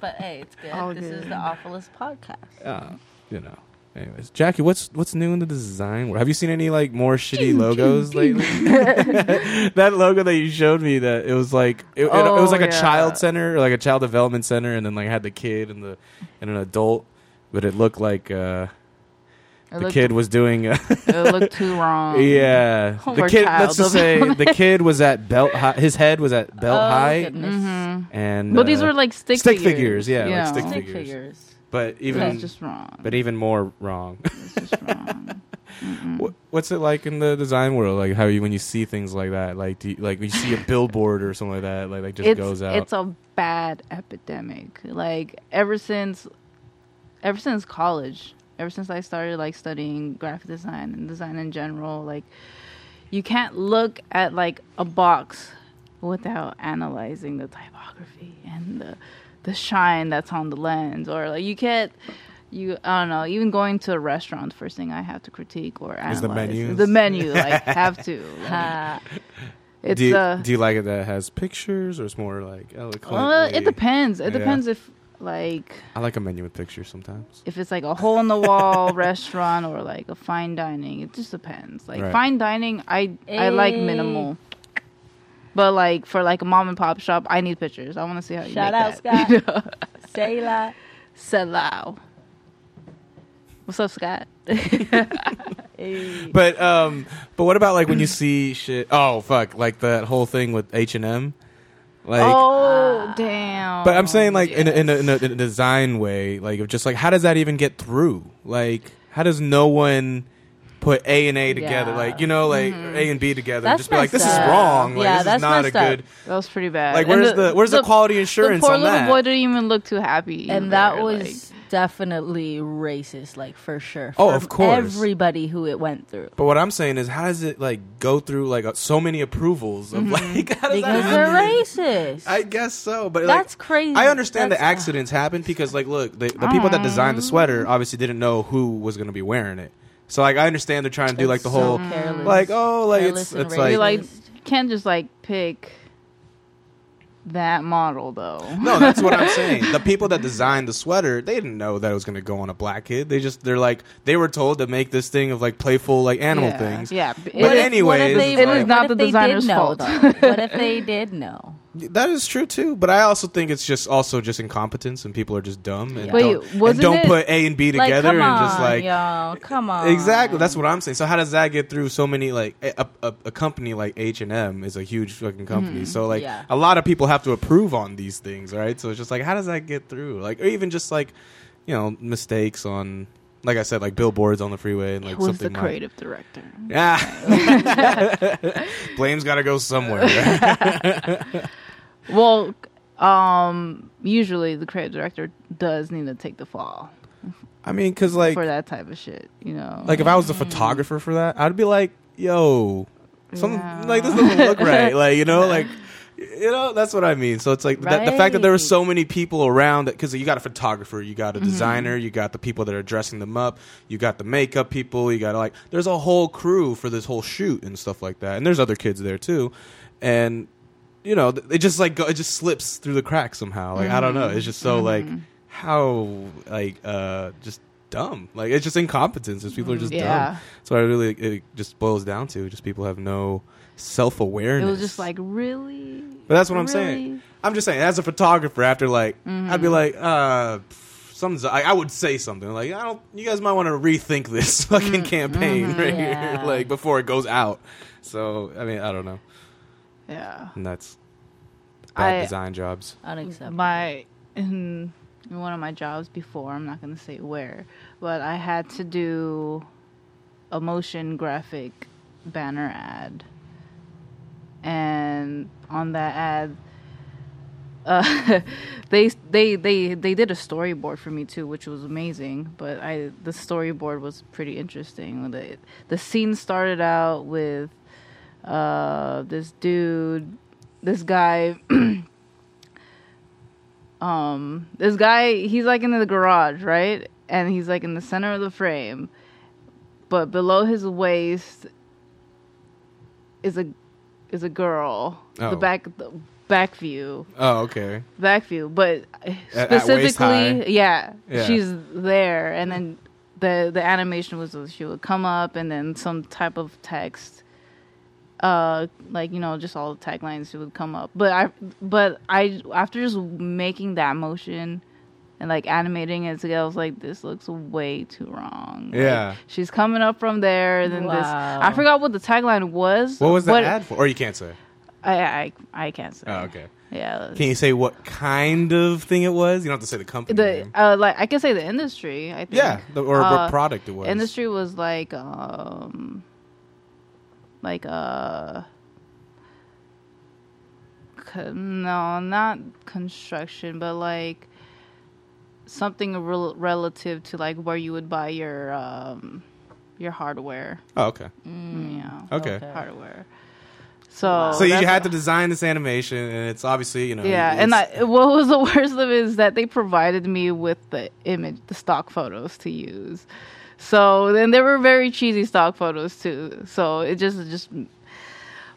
but hey, it's good. All this is the awfulest podcast. Uh, you know. Anyways, Jackie, what's what's new in the design world? Have you seen any like more shitty logos lately? that logo that you showed me, that it was like it, it- it was Oh, like a child center, or like a child development center, and then like had the kid and the and an adult, but it looked like uh, It the looked, kid was doing. Uh, It looked too wrong. yeah, the kid. Let's just say the kid was at belt. High, his head was at belt high. Oh, height, goodness. hmm and But these uh, were like stick, stick figures. figures, yeah, like stick Stick figures. figures. But even That's just wrong. but even more wrong. it's just wrong. Mm-mm. What's it like in the design world? Like how you when you see things like that, like do you, like when you see a billboard or something like that, like like just it's, goes out. It's a bad epidemic. Like ever since, ever since college, ever since I started like studying graphic design and design in general, like you can't look at like a box without analyzing the typography and the the shine that's on the lens, or like you can't. You I don't know. Even going to a restaurant, first thing I have to critique or analyze Is the menus. The menu, like have to. Like, it's do you, uh, do you like it that it has pictures or it's more like eloquent? well, it depends. It Yeah. depends if like I like a menu with pictures sometimes. if it's like a hole in the wall restaurant or like a fine dining. It just depends. Like Right. fine dining, I I like minimal. But like for like a mom and pop shop, I need pictures. I want to see how you Shout make out, that. Scott. Say la. Salau. What's up, Scott? Hey. But um, but what about like when you see shit? Oh fuck, like that whole thing with H and M, like. oh damn! But I'm saying like in, a, in, a, in, a, in a design way, like of just like how does that even get through? Like how does no one put A and A together? Yeah. Like you know, like Mm-hmm. A and B together, and just be like this is wrong. Like Yeah, this is that's not a messed up. good. that was pretty bad. Like where's the, where's the, quality assurance The poor on little that? boy didn't even look too happy. and that either, was like- definitely racist, like for sure. Oh, of course. Everybody who it went through. But what I'm saying is, how does it like go through like uh, so many approvals of like? How does Mm-hmm. Because that they're racist. I guess so, but That's crazy. I understand the That's- accidents happen because like, look, the, the people that designed the sweater obviously didn't know who was going to be wearing it. So like, I understand they're trying to do like the so whole careless. like, oh, like Careless it's and it's racist. you like. like can't just like pick that model though. No, that's what I'm saying. The people that designed the sweater, they didn't know that it was going to go on a black kid. They just they're like they were told to make this thing of like playful like animal yeah. things. Yeah, But it- anyways, what if they, It is what not if the they designer's know, fault. though? what if they did know? That is true too, but I also think it's just also just incompetence and people are just dumb and Yeah. Wait, don't, and don't put A and B Like, together come and just like y'all, come on. exactly. That's what I'm saying. So how does that get through so many like a, a, a company like H and M is a huge fucking company. Mm-hmm. So like Yeah. a lot of people have to approve on these things, right? So it's just like how does that get through? Like or even just like you know mistakes on like I said like billboards on the freeway and like It was the something like creative director. yeah. Blame's got to go somewhere. right? Well, um, usually the creative director does need to take the fall I mean, because like for that type of shit. You know, Like if I was the photographer for that, I'd be like, "Yo, some Yeah. like this doesn't look right." Like you know, like you know, that's what I mean. So it's like that, the fact that there were so many people around because you got a photographer, you got a designer, you got the people that are dressing them up, you got the makeup people, you got like there's a whole crew for this whole shoot and stuff like that, and there's other kids there too, and you know, it just like go, it just slips through the cracks somehow. Like I don't know, it's just so like how like uh just dumb. Like it's just incompetence. It's people are just dumb. yeah, So I really it just boils down to just people have no self it awareness. was just like really. But that's what I'm saying. Really? I'm just saying, as a photographer, after like, Mm-hmm. I'd be like, uh, pff, something's. I, I would say something like, I don't. You guys might want to rethink this fucking Mm-hmm. campaign right Yeah. here, like before it goes out. So I mean, I don't know, Yeah, and that's bad I- design jobs. Unacceptable. my in one of my jobs before. I'm not gonna say where, but I had to do a motion graphic banner ad, and on that ad, uh, they they they they did a storyboard for me too, which was amazing. But I the storyboard was pretty interesting. The the scene started out with uh, this dude, this guy. um, this guy, he's like in the garage, right? And he's like in the center of the frame, but below his waist is a is a girl. Oh. The back the back view, Oh, okay. back view, but At- at specifically, yeah, Yeah. she's there, and then the the animation was she would come up, and then some type of text, uh, like you know, just all the taglines would come up. But I, but I, after just making that motion. And like animating it together, I was like, "This looks way too wrong." Like, Yeah. she's coming up from there, and then this. Wow. I forgot what the tagline was. What was the but ad for? Or you can't say. I, I I can't say. Oh, okay. Yeah. Can you say what kind of thing it was? You don't have to say the company the name. uh, like I can say the industry. I think. Yeah, the, or Uh, what product it was. Industry was like um like uh co- no, not construction, but like something rel- relative to like where you would buy your um your hardware. Oh, okay. Yeah. Okay. Hardware. So So you had to design this animation, and it's obviously you know. yeah, and I, what was the worst of it is that they provided me with the image, the stock photos to use. So then there were very cheesy stock photos too. So it just just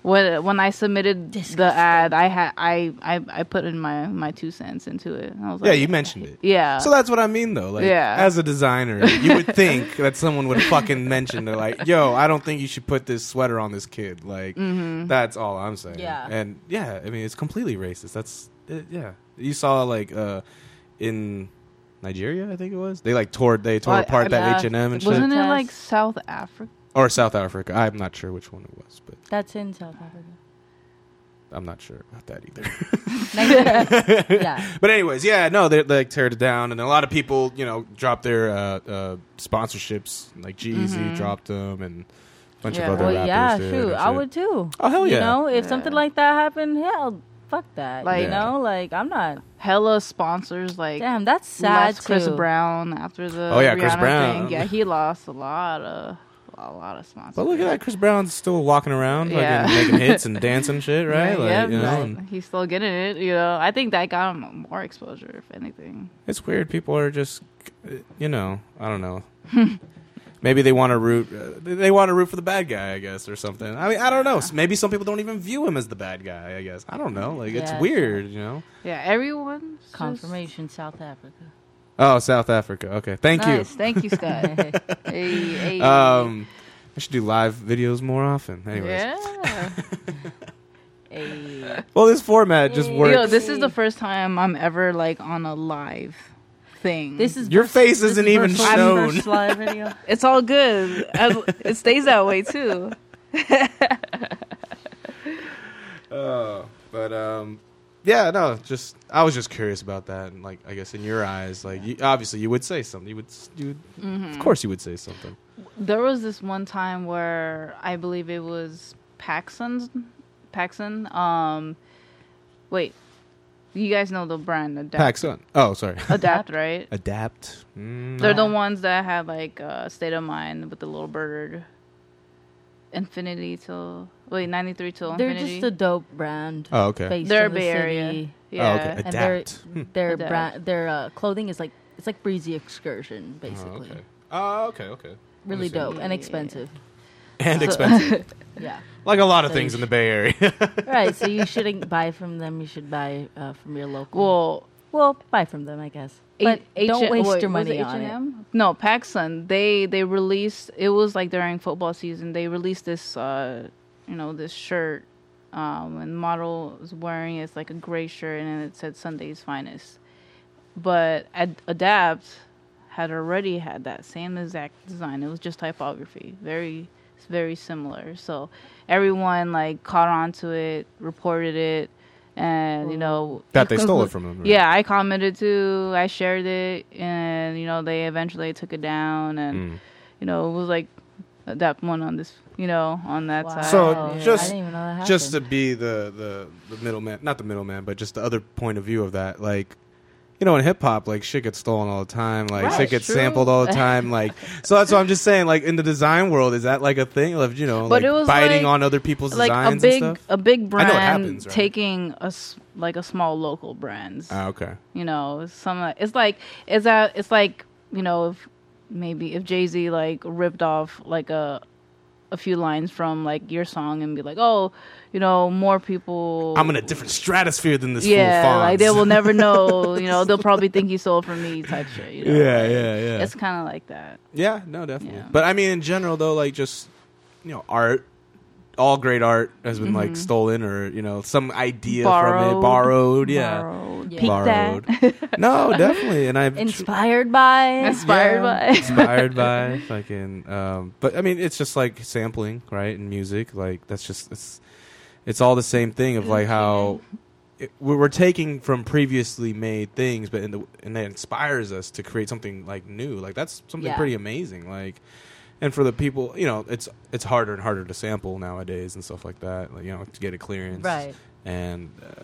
when when I submitted the ad, I had I, I I put in my my two cents into it. I was yeah, like, you mentioned it. yeah. So that's what I mean, though. Like, Yeah. as a designer, you would think that someone would fucking mention it, like, "Yo, I don't think you should put this sweater on this kid." Like, Mm-hmm. that's all I'm saying. Yeah. and yeah, I mean, it's completely racist. That's it, yeah. You saw like uh in Nigeria, I think it was. They like tore they tore Well, apart I- that yeah. H and M and shit, Wasn't it like South Africa? or South Africa. I'm not sure which one it was, but That's in South Africa. I'm not sure about that either. Nigeria. yeah. But anyways, yeah, no, they they like teared it down, and a lot of people, you know, dropped their uh, uh, sponsorships. Like G-Eazy dropped them, and a bunch Yeah. of other Well, rappers. yeah, did shoot, I shit. would too. Oh hell yeah! You know, if Yeah. something like that happened, hell, fuck that. Like- you know, like I'm not. Hella sponsors like Damn, that's sad left Chris too. Brown after the Oh, yeah, Chris Brown. Thing. Yeah, he lost a lot of a lot of sponsors. But look at that, Chris Brown's still walking around, Yeah. fucking making hits and dancing shit, right? Yeah, like, yeah, you know, right. he's still getting it. You know, I think that got him more exposure, if anything. it's weird. People are just, you know, I don't know. Maybe they want to root. Uh, they want to root for the bad guy, I guess, or something. I mean, I don't know. Maybe some people don't even view him as the bad guy. I guess I don't know. Like it's Yeah, weird, you know. Yeah, everyone. Confirmation, South Africa. Oh, South Africa. Okay, thank Nice, thank you, Sky. hey, hey. Um, I should do live videos more often. Anyways, yeah. Hey. well, this format just works. Yo, this is the first time I'm ever like on a live thing. This is Your vers- face this isn't is even Versoul's shown. first video. it's all good. As, it stays that way too. Uh, but um, yeah, no, just I was just curious about that, and like I guess in your eyes, like you, obviously you would say something. You would, you would Mm-hmm. of course, you would say something. There was this one time where I believe it was PacSun. PacSun. Um, wait, you guys know the brand Adapt. PacSun. Oh, sorry. Adapt, right? Adapt. Mm, They're no. the ones that have like uh, state of mind with the little bird. Infinity till wait ninety three till They're infinity. just a dope brand. Oh, okay. Based They're in the Bay Area. city. Yeah. Oh, okay. And their Adapt. Hmm. their Adapt. brand, their uh, clothing is like it's like breezy excursion Oh, basically. okay. Oh, okay. Okay. Really Understand. dope and Yeah. expensive. And expensive, Yeah. like a lot of So things you in the Bay Area. right. So you shouldn't buy from them. You should buy uh, from your local. well, well, buy from them, I guess. But H- don't H- waste wait, your was money it on it. H&M? No, PacSun. They they released. It was like during football season. They released this, uh, you know, this shirt. Um, and model was wearing it. it's like a gray shirt, and it said Sunday's finest. But Ad- Adapt had already had that same exact design. It was just typography, very it's very similar. So everyone like caught on to it, reported it, and you know that they stole it from them. right? yeah, I commented too. I shared it, and you know they eventually took it down, and Mm. you know it was like that one on this, you know, on that Wow. side. So, Yeah. just- I didn't even know that just to be the the the middleman, not the middleman, but just the other point of view of that. Like, you know, in hip hop, like shit gets stolen all the time. Like Right, shit gets true. sampled all the time. Like, so that's what I'm just saying. Like in the design world, is that like a thing of you know, But like it was biting like- on other people's like a designs big and stuff? a big brand happens, right? taking a like a small local brands. Ah, okay. you know, some it's like it's that it's like you know if maybe if Jay Z like ripped off like a a few lines from like your song and be like, oh, you know, more people. I'm in a different stratosphere than this yeah, like they will never know. You know, they'll probably think you stole from me type shit. You know? Yeah, like, yeah, yeah. It's kind of like that. Yeah, no, definitely. Yeah. But I mean, in general, though, like just you know, art, all great art has been like stolen, or you know, some idea from it, Borrowed. borrowed. Yeah, Borrowed. Yeah. Peek borrowed. no, definitely, and I've inspired by. Inspired Yeah, by. inspired by fucking. Um, but I mean, it's just like sampling, right? In music, like that's just it's it's all the same thing of like how. It, we're we're taking from previously made things, but in the and that inspires us to create something like new. Like that's something Yeah. pretty amazing. Like, and for the people, you know, it's it's harder and harder to sample nowadays and stuff like that. Like you know, to get a clearance, Right. and uh,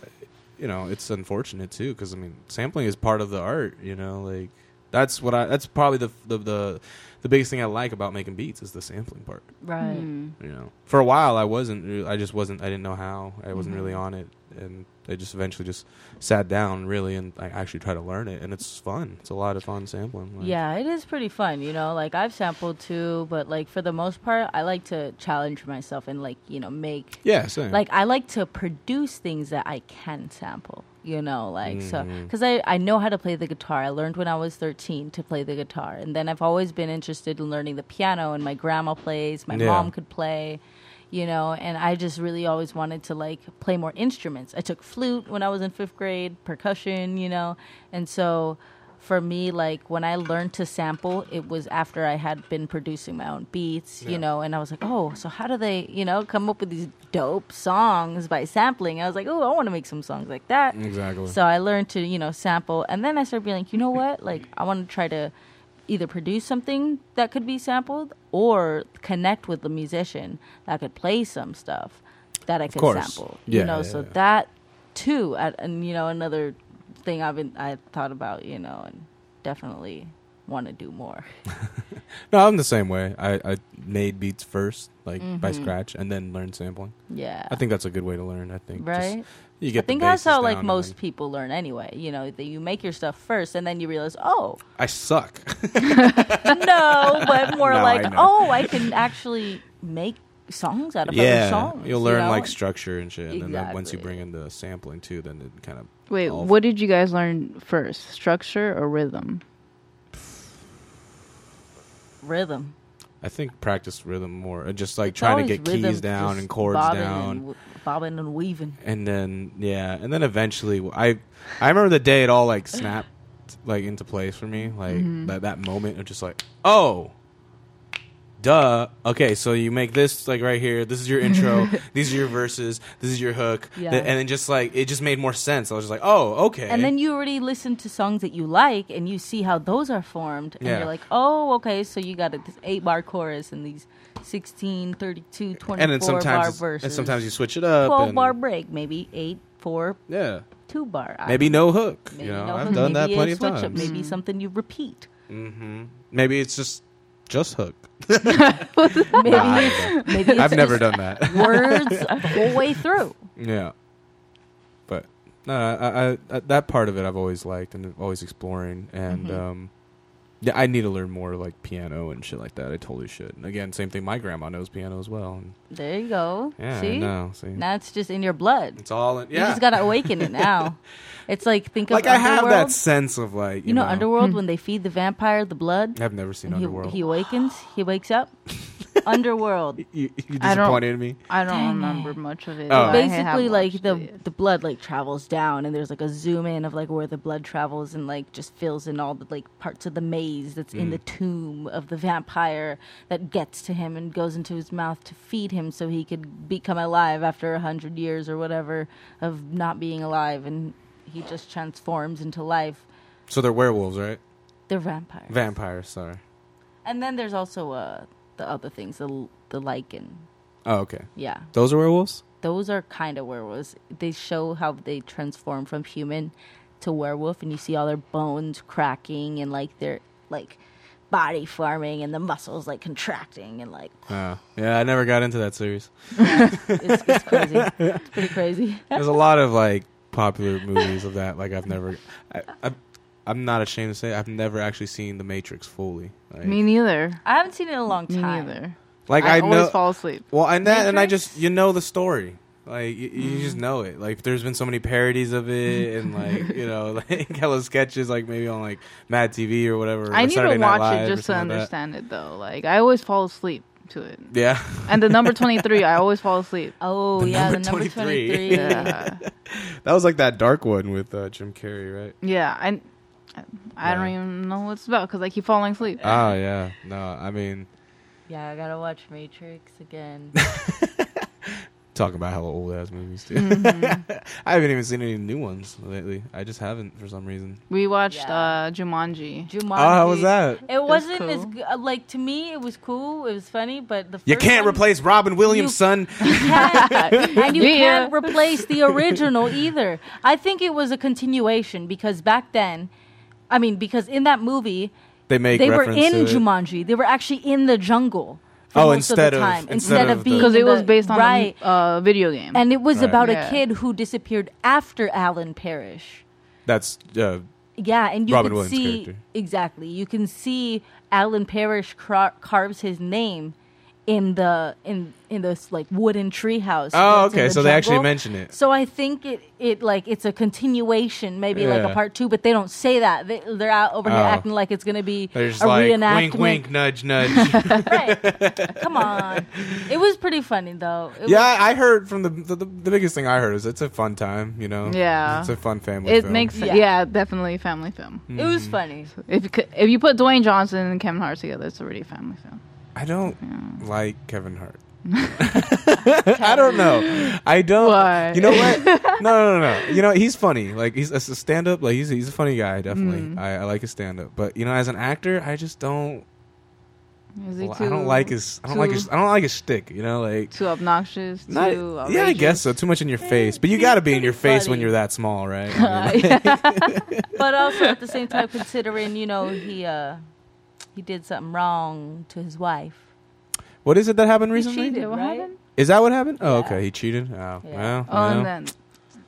you know it's unfortunate too because i mean sampling is part of the art you know like that's what i that's probably the the the, the biggest thing i like about making beats is the sampling part Right. Mm. you know for a while i wasn't. I just wasn't i didn't know how i wasn't Mhm. really on it and i just eventually just sat down really and i actually try to learn it and it's fun it's a lot of fun sampling like, Yeah, it is pretty fun, you know. Like I've sampled too, but like for the most part, I like to challenge myself and like you know make yeah same like I like to produce things that I can sample. You know, like so Mhm. because I I know how to play the guitar. I learned when I was thirteen to play the guitar, and then I've always been interested in learning the piano. And my grandma plays, my Yeah. mom could play. You know, and I just really always wanted to like play more instruments. I took flute when I was in fifth grade, percussion, you know, and so for me, like when I learned to sample, it was after I had been producing my own beats, Yeah. you know, and I was like, oh, so how do they, you know, come up with these dope songs by sampling? I was like, oh, I want to make some songs like that. exactly So I learned to, you know, sample, and then I started being like, you know what? Like, I want to try to either produce something that could be sampled or connect with the musician that could play some stuff that I could sample. Yeah, you know, yeah, so yeah. that too, at, and you know, another thing I've been I thought about, you know, and definitely want to do more. no i'm the same way i i made beats first like by Mhm. scratch and then learned sampling Yeah, i think that's a good way to learn i think Just- right. You I get the think that's how like most then- people learn anyway. You know, that you make your stuff first, and then you realize, oh, I suck. no, but more No, like, I oh, I can actually make songs out of other yeah, songs. you'll you learn know? like structure and shit, and then once you bring in the sampling too, then it kind of Wait, all- what did you guys learn first? Structure or rhythm? rhythm. I think practice rhythm more, and just like It's trying to get keys down and chords bobbing down, and w- bobbing and weaving. and then yeah, and then eventually I I remember the day it all like snapped like into place for me, like Mm-hmm. that that moment of just like oh. Duh. Okay, so you make this like right here. This is your intro. these are your verses. This is your hook. Yeah. Th- and then just like it just made more sense. I was just like, oh, okay. And then you already listen to songs that you like, and you see how those are formed, and Yeah. you're like, oh, okay, so you got this eight bar chorus and these 16, 32, 24 and then bar sometimes it's- verses. and sometimes you switch it up. 12 and, bar break, maybe eight, four, Yeah. two bar. I Maybe no hook. Maybe you know, no I've hook, done that maybe a plenty of switch up, times. Maybe something you repeat. hmm Maybe it's just just hook. Maybe, Nah, I don't know. maybe it's I've never done that. words the whole way through. yeah, but no, I, I, I, that part of it I've always liked and always exploring, and Mhm. um, yeah, I need to learn more like piano and shit like that. I totally should. And again, same thing. My grandma knows piano as well. And There you go. yeah, See? I know. See, Now it's just in your blood. it's all in, You just gotta awaken it now. It's like think of like I have that sense of like you, you know, know Underworld hmm. when they feed the vampire the blood. I've never seen and he, Underworld. he awakens. He wakes up. Underworld. you, you I don't- disappointed me. I don't Dang remember it. much of it. Oh. but I Basically, like watched the it. the blood like travels down, and there's like a zoom in of like where the blood travels, and like just fills in all the like parts of the maze that's in Mm. the tomb of the vampire that gets to him and goes into his mouth to feed him, so he could become alive after a hundred years or whatever of not being alive, and he just transforms into life. So they're werewolves, right? They're vampires. Vampires. Sorry. And then there's also uh the other things, the the Lycan. Oh, okay. Yeah, Those are werewolves. those are kind of werewolves. They show how they transform from human to werewolf, and you see all their bones cracking and like their like body forming and the muscles like contracting and like Oh, yeah. I never got into that series. it's, it's crazy. It's pretty crazy. There's a lot of like popular movies of that. Like I've never. I, I, I'm not ashamed to say I've never actually seen The Matrix fully. Like, Me neither. I haven't seen it in a long Me time. neither. like I, I, always know. fall asleep. Well, and that, and I just you know the story. Like you, you Mm. just know it. Like there's been so many parodies of it, and like you know, like hella sketches, like maybe on like Mad TV or whatever. I or need Saturday to Night watch Live it just to something like understand it though. Like I always fall asleep to it. Yeah, And the number 23, I always fall asleep. Oh The yeah, number the number 23. 23. Yeah. that was like that dark one with uh, Jim Carrey, right? yeah. I, I don't even know what it's about because I keep falling asleep. Oh yeah, no, I mean Yeah, I gotta watch Matrix again. talking about hella old ass movies too. Mm-hmm. I haven't even seen any new ones lately. I just haven't for some reason. We watched Yeah. uh, Jumanji. Jumanji. Oh, how was that? It wasn't as cool. good. like to me. It was cool. It was funny, but the You first can't one, replace Robin Williams' You- son. you can't, and you Yeah. can't replace the original either. I think it was a continuation because back then, I mean, because in that movie They make they were in to it. Jumanji. They were actually in the jungle. For Oh, most instead of of- the time, instead instead of of being Because it was based on right. a uh, video game. and it was Right. about Yeah. a kid who disappeared after Alan Parrish. That's uh, Yeah, and you Robin can Williams' see character. exactly. You can see Alan Parrish car- carves his name in the in in this like wooden treehouse. oh, okay. the So they actually jungle. mention it. So I think it it like it's a continuation, maybe like a part two, but they don't say that. They, they're out over here Oh. acting like it's gonna be They're a like reenactment. wink, wink, nudge, nudge. right? Come on, it was pretty funny though. It yeah, I I heard from the, the the biggest thing I heard is it's a fun time. You know. Yeah. It's a fun family. it film. makes Yeah. yeah. definitely a family film. was, it was mm-hmm. funny. If you could, if you put Dwayne Johnson and Kevin Hart together, it's already a family film. I don't like Kevin Hart. I don't know. I don't. Why? You know what? No, no, no, no. You know he's funny. Like he's a stand up. Like he's he's a funny guy. Definitely. Mm. I, I like his stand up. But you know, as an actor, I just don't. Is he well, too, I don't like his. I don't like his. I don't like his shtick. You know, like. too obnoxious. Not, too yeah, I guess so. Too much in your face, but you got to be in your face when you're that small, right? I mean, but also at the same time considering you know he uh he did something wrong to his wife what is it that happened He recently? cheated. What right? happened? Is that what happened? Oh, Yeah. okay. He cheated. Oh, Yeah. well. Oh, you know. and then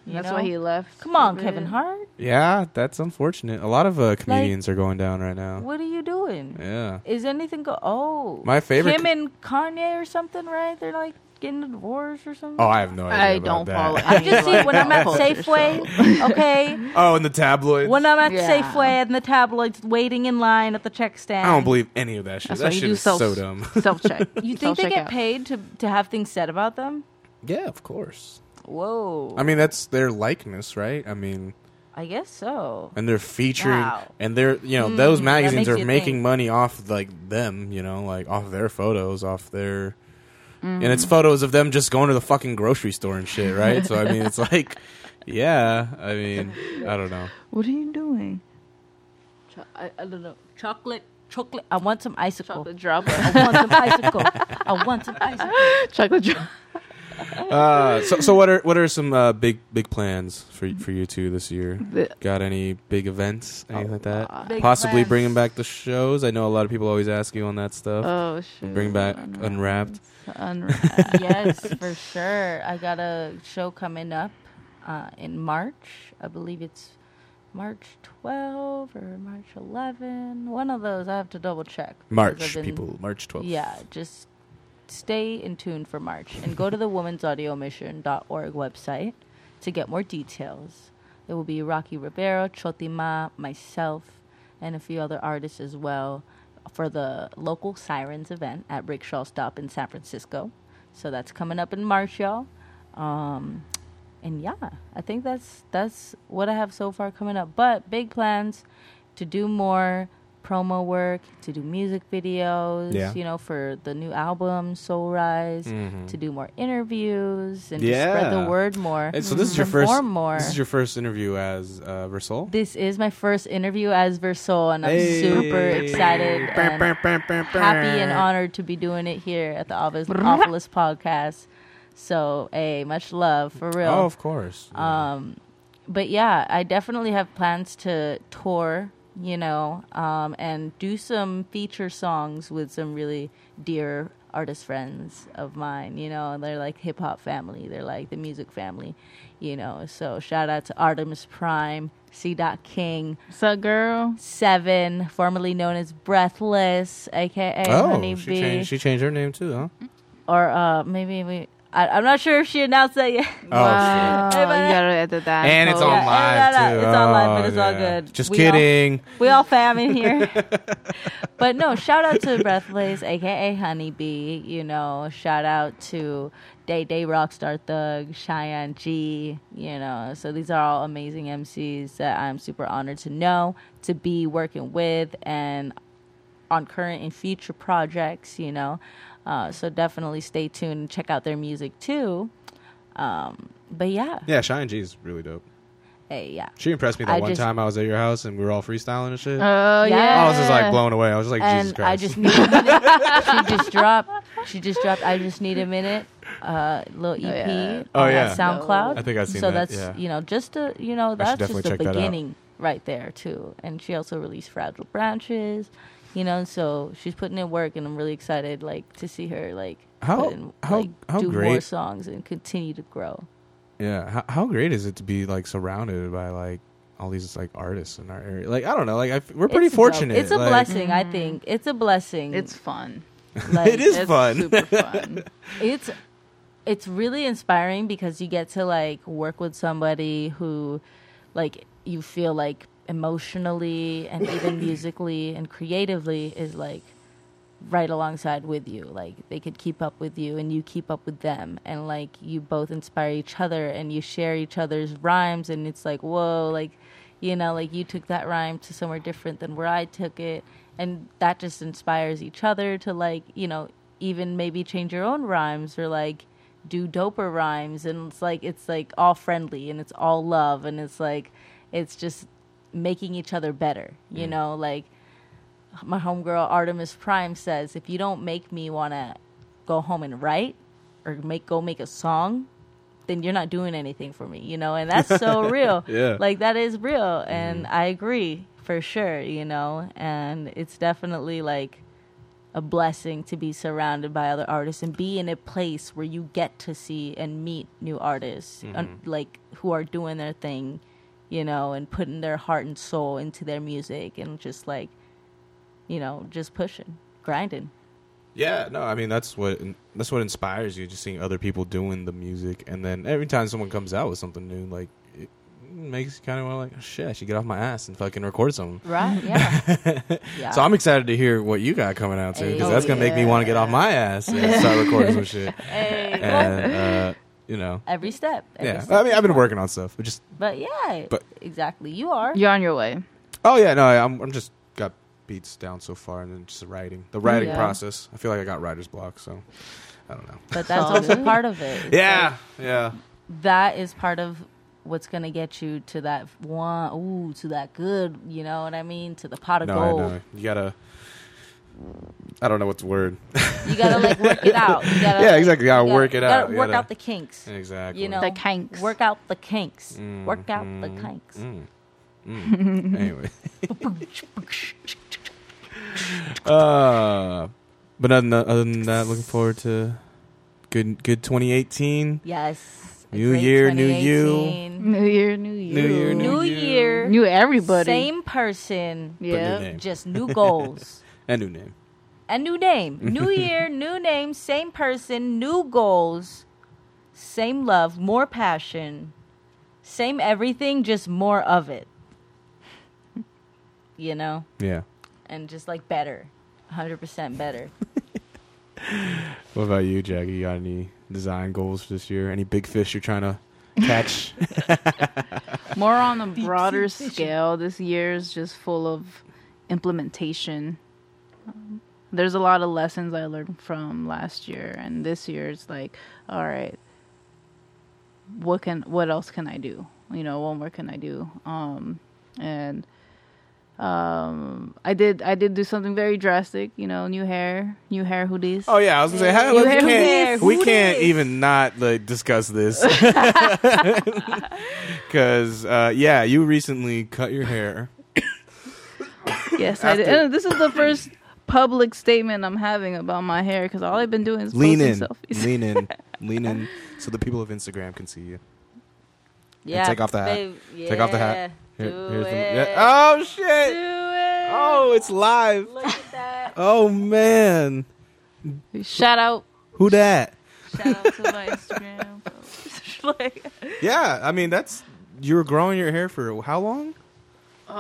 You that's know? why he left. come on the- kevin hart Yeah, that's unfortunate. A lot of uh, comedians are going down right now. what are you doing Yeah. is anything go oh My favorite him and kanye or something right they're like getting a divorce or something Oh, I have no idea. I about don't that. follow i'm just Like, seeing when i'm at safeway okay oh, in the tabloids. when i'm at Yeah. safeway and the tabloids waiting in line at the check stand I don't believe any of that shit. That's that you shit do is self so dumb. self check. you think they get paid to to have things said about them yeah, of course. whoa I mean, that's their likeness, right? I mean, i guess so and they're featuring, Wow. and they're you know Mm, those magazines makes are you making think. money off like them, you know, like off their photos, off their, and Mm. it's photos of them just going to the fucking grocery store and shit, right? so I mean, it's like, yeah, I mean, I don't know. What are you doing? Cho- I, I don't know. Chocolate, chocolate. I want some icicle. Chocolate drop. I want some icicle. I want some icicle. Chocolate drop. Uh, so so what are what are some uh, big big plans for for you two this year? Got any big events, anything like that? Big Possibly plans. bringing back the shows. I know a lot of people always ask you on that stuff. Oh shoot. Bring back Unwrapped. Unwrapped. yes, for sure. I got a show coming up uh, in March. I believe it's March 12 or March 11. One of those. I have to double check. March been- people, March twelfth. Yeah, just stay in tune for March and go to the womensaudiomission.org website to get more details. There will be Rocky Rivero, Chotima, myself, and a few other artists as well for the local Sirens event at Rickshaw Stop in San Francisco. So that's coming up in March, y'all. Um, and yeah, I think that's that's what I have so far coming up. But big plans to do more promo work, to do music videos, Yeah. you know, for the new album Soul Rise, Mhm. to do more interviews and to spread the word more. And so this is your first. more. This is your first interview as uh, Versoul. This is my first interview as Versoul, and I'm Hey. super excited and happy and honored to be doing it here at the Awfulest, Awfulest podcast. So, hey, much love for real. Oh, of course. Um, but yeah, I definitely have plans to tour, you know, um, and do some feature songs with some really dear artist friends of mine. You know, they're like hip hop family. They're like the music family, you know. So shout out to Artemis Prime, C. Dot King, What's up, girl? Seven, formerly known as Breathless, aka oh, Honey she Bee, changed. She changed her name too, huh? or uh, maybe we. I, I'm not sure if she announced that yet. Oh, wow. shit. you gotta edit that. And it's post. on Yeah, live no, no, too. it's on live, but Oh, it's all good. Just We all- kidding. We all fam in here. but no, shout out to Breathless, aka Honeybee. You know, shout out to Day Day Rockstar Thug, Cheyenne G. You know, so these are all amazing MCs that I'm super honored to know, to be working with, and on current and future projects. You know, uh, so definitely stay tuned and check out their music too. Um, but yeah, Yeah, Cheyenne G is really dope. hey, yeah. She impressed me that I one just- time I was at your house and we were all freestyling and shit. Oh Yeah. yeah. I was just like blown away. I was just like, Jesus Christ. I just need a minute. she just dropped. She just dropped. I just need a minute. Uh, little EP yeah. Oh, yeah. SoundCloud. I think I've seen so that, that's yeah. you know just a you know that's just the check that beginning right there too. And she also released Fragile Branches. You know, so she's putting in work, and I'm really excited like to see her like How- put in, how- like, how do more songs and continue to grow. yeah. How, how great is it to be like surrounded by like all these like artists in our area? Like I don't know. Like I f- we're pretty It's dope. fortunate. It's a like, blessing, I Mhm. think. It's a blessing. It's fun. like, it is it's fun. Super fun. it's it's really inspiring because you get to like work with somebody who like you feel like emotionally and even musically and creatively is like right alongside with you. Like they could keep up with you and you keep up with them. And like you both inspire each other and you share each other's rhymes and it's like whoa like you know like you took that rhyme to somewhere different than where i took it. And that just inspires each other to like you know even maybe change your own rhymes or like do doper rhymes. And it's like it's like all friendly and it's all love. And it's like it's just making each other better you mm. know like my homegirl Artemis Prime says, if you don't make me want to go home and write or make go make a song, then you're not doing anything for me, you know. And that's so real. Yeah. Like that is real, mm-hmm. and I agree for sure, you know. And it's definitely like a blessing to be surrounded by other artists and be in a place where you get to see and meet new artists, un- mm-hmm. like who are doing their thing, you know, and putting their heart and soul into their music and just like you know, just pushing, grinding. Yeah, no, I mean that's what that's what inspires you, just seeing other people doing the music, and then every time someone comes out with something new, like it makes you kind of want like, oh, shit, I should get off my ass and fucking record something. Right? Yeah. yeah. So I'm excited to hear what you got coming out too, because that's gonna make me want to get off my ass and start recording some shit. Hey, And uh, you know, every step. every yeah, step I mean, I've been working on stuff, but just. But yeah, But- exactly. You are. You're on your way. oh yeah, no, I'm I'm just got beats down so far, and then just the writing, the writing Yeah. process. I feel like I got writer's block, so I don't know. But that's also part of it. It's Yeah, yeah. that is part of what's gonna get you to that one. Ooh, to that good. You know what I mean? To the pot of No, I gold. know. You gotta. I don't know what's the word. You gotta like work it out. You gotta, Yeah, exactly. You gotta you work it gotta out. You Work gotta- out the kinks. exactly. You know, The kinks. Work out the kinks. Mm, Work out the mm, kinks. mm, mm. anyway. uh, but other than, other than that, looking forward to good good 2018. Yes. New year, new you. New year, new you. New year, new New you. year. New everybody. Same person. But new Yeah. Just new goals. And new name. A new name. New year, new name, same person, new goals, same love, more passion, same everything, just more of it. You know? Yeah. And just like better. 100% better. What about you, Jackie? You got any design goals for this year? Any big fish you're trying to catch? More on a broader scale. This year is just full of, implementation. Um, there's a lot of lessons I learned from last year, and this year it's like, all right, what can what else can I do? You know, what more can I do? Um, and um, I did I did do something very drastic. You know, new hair, new hair hoodies. Oh yeah, I was gonna say how, You we can't, we can't even not like discuss this because uh, yeah, you recently cut your hair. Yes, I did. And this is the first public statement I'm having about my hair because all I've been doing is Lean posting in, selfies. lean in, lean in, so the people of Instagram can see you. Yeah, take off the hat. babe, Take off the hat. Here- do here's the- it. yeah. Oh Do shit! it. Oh, it's live. Look at that. Oh man, Shout out, who that? shout out to my Instagram. like, Yeah, I mean that's you were growing your hair for how long? uh,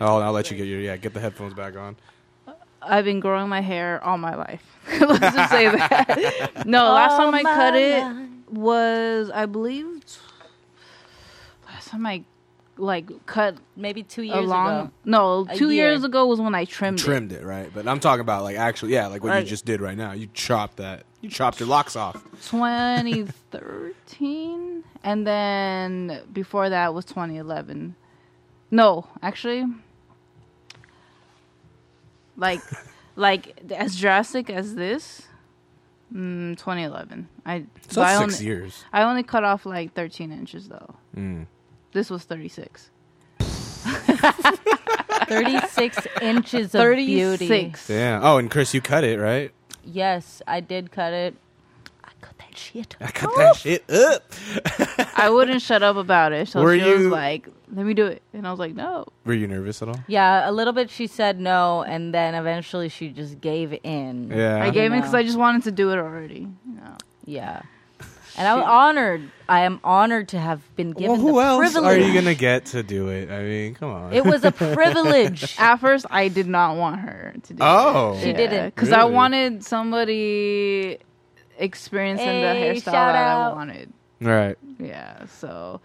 Oh, I'll let you get your yeah, get the headphones back on. I've been growing my hair all my life. Let's just say that. no, last time I my cut it was, I believe, last time I like cut maybe two years long. ago. No, A two year. years ago was when I trimmed, Trimmed it, right? But I'm talking about like actually, yeah, like what Like- you just did right now. You chopped that. You chopped your locks off. 2013, and then before that was 2011. No, actually, like, like as drastic as this. Mm, 2011. I So but I that's only, six years. I only cut off like 13 inches though. Mm. This was 36. 36 inches of beauty. Yeah. Oh, and Chris, you cut it, right? Yes, I did cut it. I cut that shit. I cut that shit up. I wouldn't shut up about it. So Were she was you- like, "Let me do it," and I was like, "No." Were you nervous at all? Yeah, a little bit she said no, and then eventually she just gave in. Yeah. I gave in because I just wanted to do it already. You know. Yeah. And I'm honored. I am honored to have been given well, who the else privilege. are you gonna get to do it? I mean, come on. It was a privilege. At first, I did not want her to do. It. Oh. it. She didn't. because I Really? wanted somebody experiencing Hey, the hairstyle shout that I out. wanted. right. Yeah. So.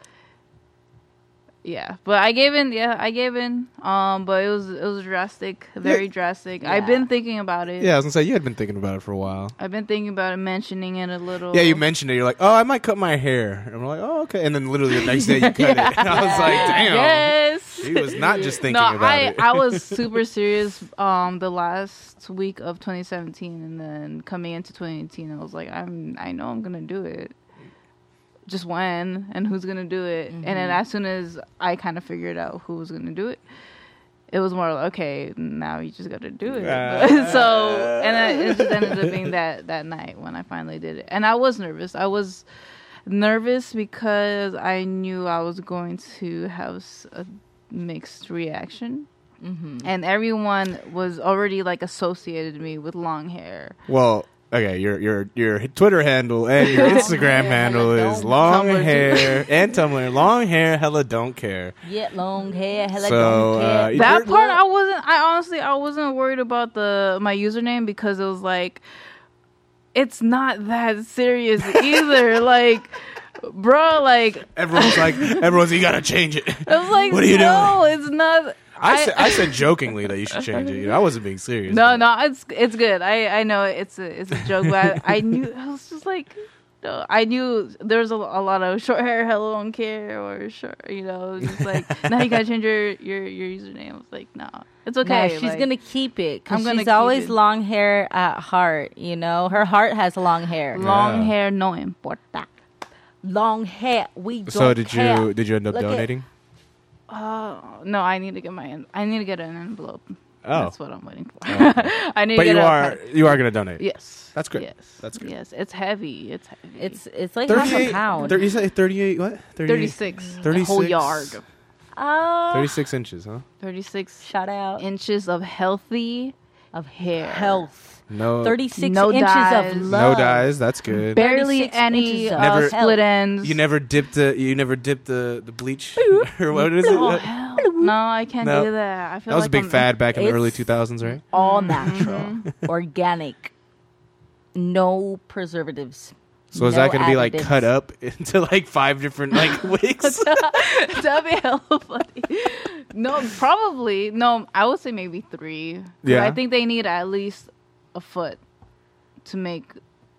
Yeah, but I gave in. Yeah, I gave in. Um, but it was it was drastic, very drastic. I've been thinking about it. Yeah, I was gonna say you had been thinking about it for a while. I've been thinking about it, mentioning it a little. Yeah, you mentioned it. You're like, oh, I might cut my hair. And we're like, oh, okay. And then literally the next day you cut it. And I was like, damn. Yes. She was not just thinking no, about I, it. I was super serious um the last week of 2017 and then coming into 2018 I was like I'm I know I'm going to do it. Just when and who's going to do it. And then as soon as I kind of figured out who was going to do it, it was more like okay, now you just got to do it. so and then it just ended up being that that night when I finally did it. And I was nervous. I was nervous because I knew I was going to have a mixed reaction. Mm-hmm. And everyone was already like associated me with long hair. Well, okay, your your your Twitter handle and your Instagram handle is long Tumblr hair and Tumblr. Long hair, hella don't care. Get long hair, hella So, don't uh, care. you That part what? I wasn't I honestly I wasn't worried about the my username because it was like it's not that serious either. like bro, like Everyone's like, everyone's, you gotta change it. I was like What are you no, it's not I, I- said, I said jokingly that you should change it. You know, I wasn't being serious. No, but- no, it's it's good. I I know it's a it's a joke, but I, I knew I was just like, no, I knew there was a, a lot of short hair, hello, don't care, or short, you know, just like now you gotta change your your your username. I was like, no, it's okay. No, she's like, gonna keep it I'm because gonna she's keep always it. long hair at heart. You know, her heart has long hair. long Yeah. hair, no importa. Long hair. We don't So did care. you did you end up Look at- donating? Uh, no, I need to get my I need to get an envelope. Oh. That's what I'm waiting for. Oh. I need But to get you are pa- you are gonna donate. Yes, That's good. Yes, That's good. Yes, it's heavy. It's heavy. It's it's like half a 38, pound. 30, you say 38, what? 38? 36, a 36? whole yard. Ah, 36 inches, huh? 36 shout out inches of healthy of hair. health. No, Thirty six No inches dyes. of No love. no dyes. That's good. barely 36 any inches of uh, Never- split ends. You never dipped the you never dipped the the bleach or what is it? Oh, That hell. No, I can't No. do that. I feel was like a big I'm- fad back in the early It's- 2000s, right? All natural, organic, no preservatives. So is No that going to be like additives. cut up into like five different like wigs? That'd be hella funny. No, probably no. I would say maybe three. 'Cause Yeah. I think they need at least a foot to make.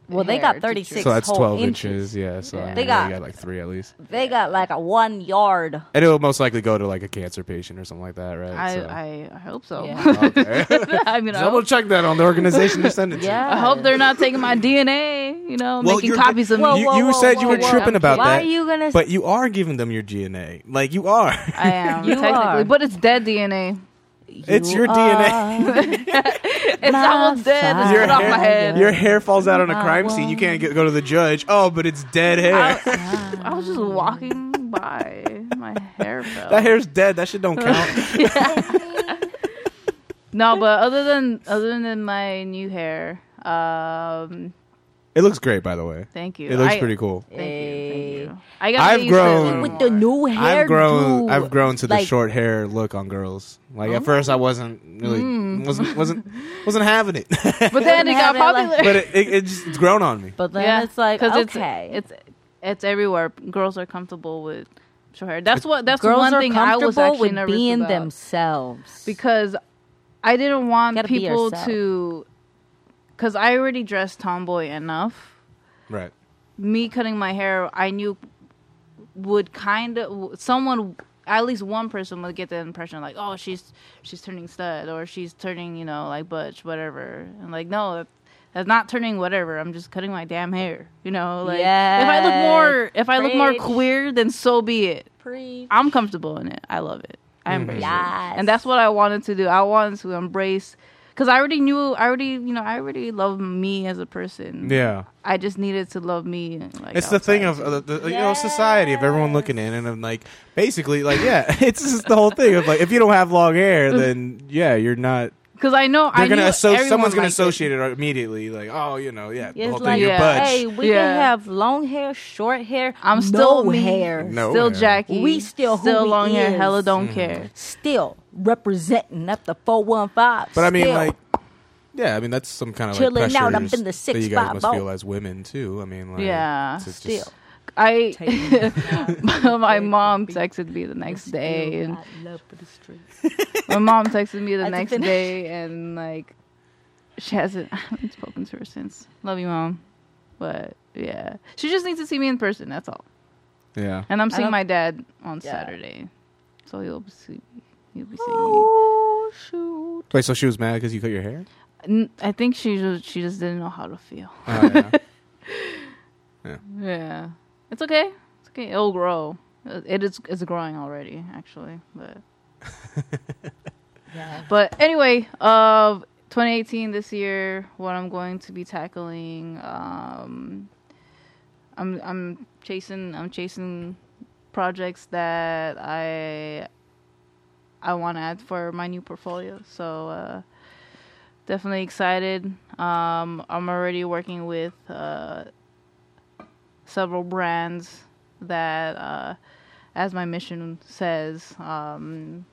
Well, they got 36 so that's whole twelve inches. inches. Yeah. So Yeah. I mean, They you got- got like three at least. They got like a one yard. And it'll most likely go to like a cancer patient or something like that, right? I, So- I I hope so. Yeah. Okay. I mean, I Double hope, check that on the organization you send it to. Yeah. I hope they're not taking my DNA. You know, Well, making you're- copies of Whoa, me. You, whoa, you whoa, said you whoa, were whoa. tripping about Why that, are you gonna? but you are giving them your DNA. Like you are. I am You technically, are. but it's dead DNA. It's You your DNA. It's almost dead. It's Your cut off hair, my head. your hair falls out on a crime scene. You can't get, go to the judge. Oh, but it's dead hair. I, I was just walking by. My hair fell. that hair's dead. That shit don't count. No, but other than other than my new hair, um, it looks great, by the way. thank you. It looks I- pretty cool. Thank you, thank you. I got I've grown- with the new hair. I've grown. I've grown to the like- short hair look on girls. Like at first, I wasn't really Mm. wasn't wasn't wasn't having it. But then it got Have it like- popular. but it, it, it just it's grown on me. But then yeah, it's like 'cause okay, it's it's it's everywhere. Girls are comfortable with short hair. That's what. That's girls one are thing I was comfortable actually with nervous being about. themselves. because I didn't want Gotta be people yourself. to. Because I already dressed tomboy enough. Right. Me cutting my hair, I knew would kind of someone at least one person would get the impression like, oh, she's she's turning stud or she's turning you know like butch whatever. And like no, that's not turning whatever. I'm just cutting my damn hair. You know, like if I look more if I look more queer, then so be it. Preach. I'm comfortable in it. I love it. I mm-hmm. embrace Yes. it, and that's what I wanted to do. I wanted to embrace because I already knew. I already, you know, I already love me as a person. Yeah. I just needed to love me. Like It's the thing of uh, the, the, you know society of everyone looking in and I'm like basically like yeah it's just the whole thing of like if you don't have long hair then yeah you're not because I know they're I gonna knew asso- everyone someone's gonna liked associate it. immediately like oh you know yeah the It's whole like, thing you're Yeah. budge hey, we Yeah. can have long hair, short hair. I'm no still me. hair. No still hair. Jackie. We still who still we long hair. is. Hella don't Mhm. care. Still representing up the four one five. but I mean still. like yeah I mean that's some kind of like Chilling out up pressures in the that you guys must 650. feel as women too I mean like Yeah. to just- still. I my mom texted me the next day and love for the street. my mom texted me the next day and like she hasn't I haven't spoken to her since. Love you, mom. But yeah, she just needs to see me in person. That's all. yeah And I'm seeing my dad on Yeah. Saturday, so he'll see. He'll be seeing me. Oh shoot! wait so she was mad because you cut your hair me. N- I think she just she just didn't know how to feel. oh, yeah. Yeah, it's okay. It's okay. It'll grow. It is. It's growing already, actually. But Yeah. But anyway, uh, 2018 this year, what I'm going to be tackling, um, I'm I'm chasing I'm chasing projects that I I want to add for my new portfolio. So uh, definitely excited. Um, I'm already working with uh, several brands that, uh, as my mission says, um,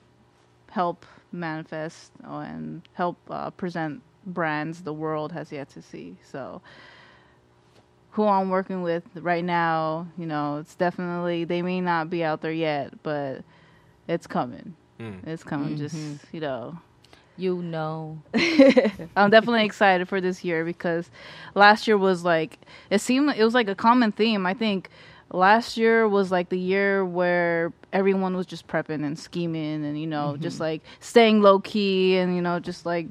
help manifest and help uh, present brands the world has yet to see. So, who I'm working with right now, you know, it's definitely they may not be out there yet, but it's coming. Mm. It's coming. Just Mhm. you know, You know. I'm definitely excited for this year because last year was like it seemed it was like a common theme. I think last year was like the year where everyone was just prepping and scheming and you know just like staying low key and you know just like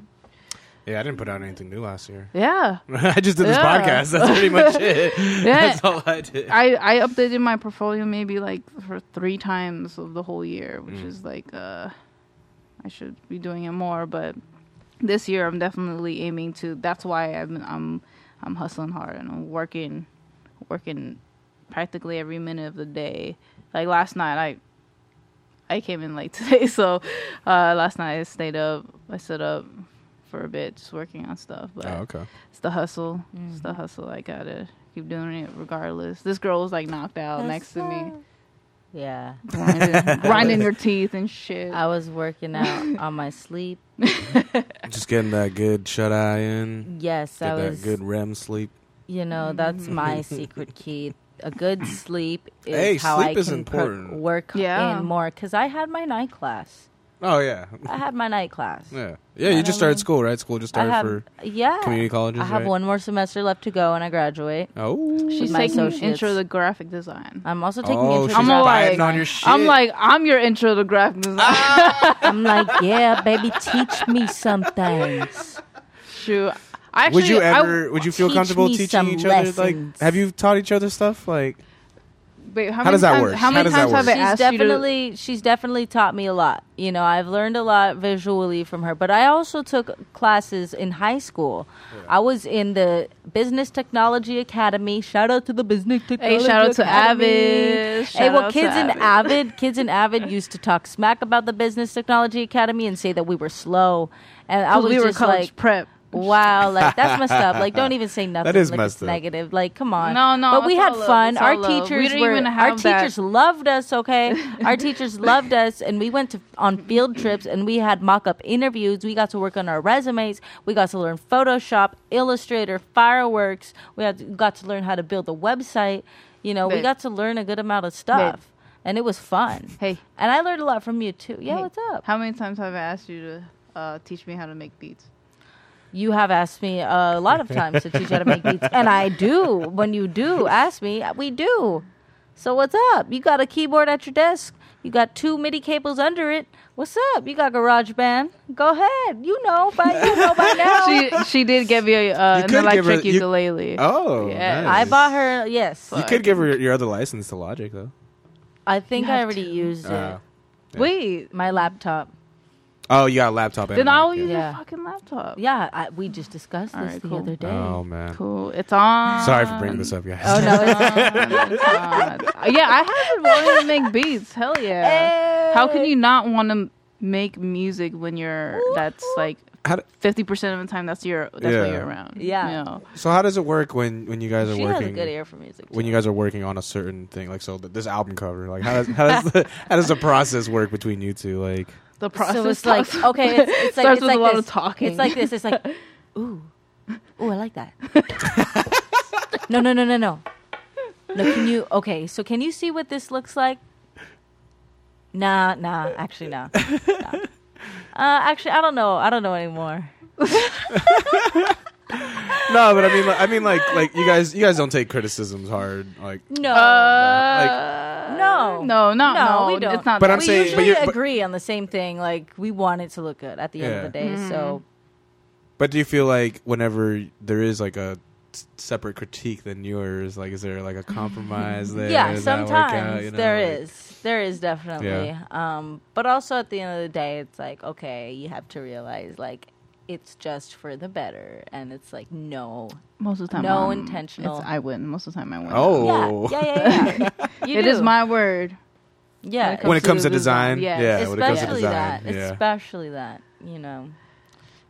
yeah I didn't put out anything new last year yeah. I just did this Yeah. podcast that's pretty much it Yeah. that's all I did I I updated my portfolio maybe like for three times of the whole year, which Mm. is like uh I should be doing it more, but this year I'm definitely aiming to that's why I'm I'm I'm hustling hard and I'm working working practically every minute of the day. Like last night I I came in late today, so uh last night I stayed up, I stood up for a bit just working on stuff, but oh okay it's the hustle. It's the hustle. I gotta keep doing it regardless. This girl was like knocked out next to me, Yeah. grinding, grinding her teeth and shit. I was working out on my sleep. just getting that good shut eye in Yes, get I that was. good REM sleep You know, that's mm-hmm. my secret key. A good sleep is Hey, how sleep I is can pro- important. work Yeah. in more. Because I had my night class. Oh yeah, I had my night class. yeah, yeah. You just started school, right? School just started have, for yeah. community colleges. I have right? one more semester left to go, and I graduate. Oh, She's my taking associates. intro to graphic design. I'm also taking oh, intro she's I'm to like- biting on your shit. I'm like, I'm your intro to graphic design. Ah. I'm like, yeah, baby, teach me some things. Shoot. I Actually, would you I- ever? would you feel teach comfortable me teaching some each other? Like, lessons. have you taught each other stuff? Like, wait, how, How many does that times, work? How How many does that times have? I She's asked you to? definitely she's definitely taught me a lot. You know, I've learned a lot visually from her. But I also took classes in high school. I was in the Business Technology Academy. Shout out to the Business Technology Hey, shout out to Academy. Avid. hey, Shout well, kids in Avid. Avid, kids in Avid used to talk smack about the Business Technology Academy and say that we were slow. And I 'Cause was we were just college like, prep. Wow, like that's messed up. Like, don't even say nothing. is like messed it's up. negative. Like, come on. No, no, But we had love. fun. It's Our all love. We teachers didn't were. even Our that- teachers loved us. Okay, our teachers loved us, and we went to on field trips, and we had mock-up interviews. We got to work on our resumes. We got to learn Photoshop, Illustrator, fireworks. We had got to learn how to build a website. You know, we got to learn a good amount of stuff, and it was fun. Hey, And I learned a lot from you too. Yeah, Hey. what's up? how many times have I asked you to uh, teach me how to make beats? You have asked me a lot of times to teach you how to make beats, and I do. When you do ask me, we do. So what's up? You got a keyboard at your desk. You got two MIDI cables under it. What's up? You got GarageBand. Go ahead. You know, but you know by now. She she did give me a, uh, You an could give her- electric you- ukulele. oh, Yeah. nice. I bought her. Yes, You could give her your other license to Logic though. I think You I already to. used it. Uh, Yeah. Wait, My laptop. Oh, you got a laptop. and then a I'll Mac, use yeah. Yeah. your fucking laptop. Yeah, I, we just discussed this Alright, the cool. other day. Oh man, Cool. It's on. sorry for bringing this up, oh, guys. Oh no! It's, It's on. Oh, yeah, I have been wanting to make beats. Hell yeah. How can you not want to make music when you're that's like fifty percent of the time that's your that's Yeah. when you're around. Yeah. You know? so how does it work when when you guys are she has a working? good ear for music. when you guys are working on a certain thing, like so th- this album cover, like how does how does the, how does the process work between you two? Like, The process so it's like okay, it's, it's like starts it's with like a lot this. of talking. It's like this. It's like, ooh, ooh, I like that. no, no, no, no, no. No, can you? Okay, so can you see what this looks like? Nah, nah. Actually, nah. nah. Uh, actually, I don't know. I don't know anymore. no, but I mean, like, I mean, like, like you guys, you guys don't take criticisms hard, like. No. Uh, no. no, not No, no. we don't. It's not. But that. I'm we saying- but usually you're- but- agree on the same thing. Like we want it to look good at the end of the day. Mm-hmm. So But do you feel like whenever there is like a s- separate critique than yours, like is there like a compromise there? yeah, Does sometimes out, you know, there like- is. There is definitely. Um, but also at the end of the day, it's like okay, you have to realize like it's just for the better, and it's like no, most of the time. no um, intentional. It's, I win. Most of the time, I win. Oh, yeah, yeah, yeah. yeah. You It is do. my word. yeah. when when it comes the to design, design, yeah, yes. when it comes to especially design, that yeah. especially that you know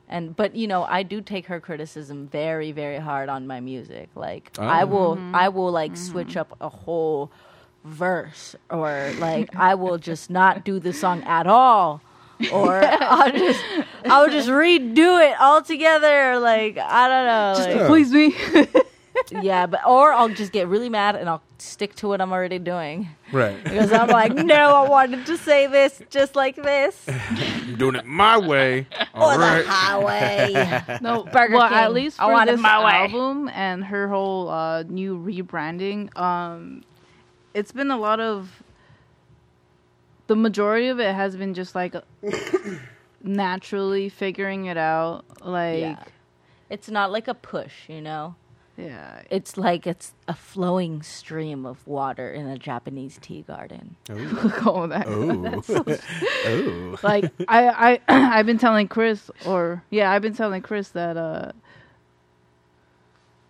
and but you know i do take her criticism very very hard on my music like i Oh. will i will like switch up a whole verse or like i will just not do the song at all or i'll just i'll just redo it all together like i don't know like, Yeah. Please me. yeah but or i'll just get really mad and i'll stick to what i'm already doing right. because i'm like no i wanted to say this just like this I'm doing it my way. All or right. the highway. No, Burger well, King. at least for want it this my way. album and her whole uh, new rebranding, um, it's been a lot of. The majority of it has been just like naturally figuring it out, like Yeah. It's not like a push, you know. yeah. It's like it's a flowing stream of water in a Japanese tea garden. Ooh. oh, that. Ooh. Ooh. like I I I've been telling Chris or yeah I've been telling Chris that uh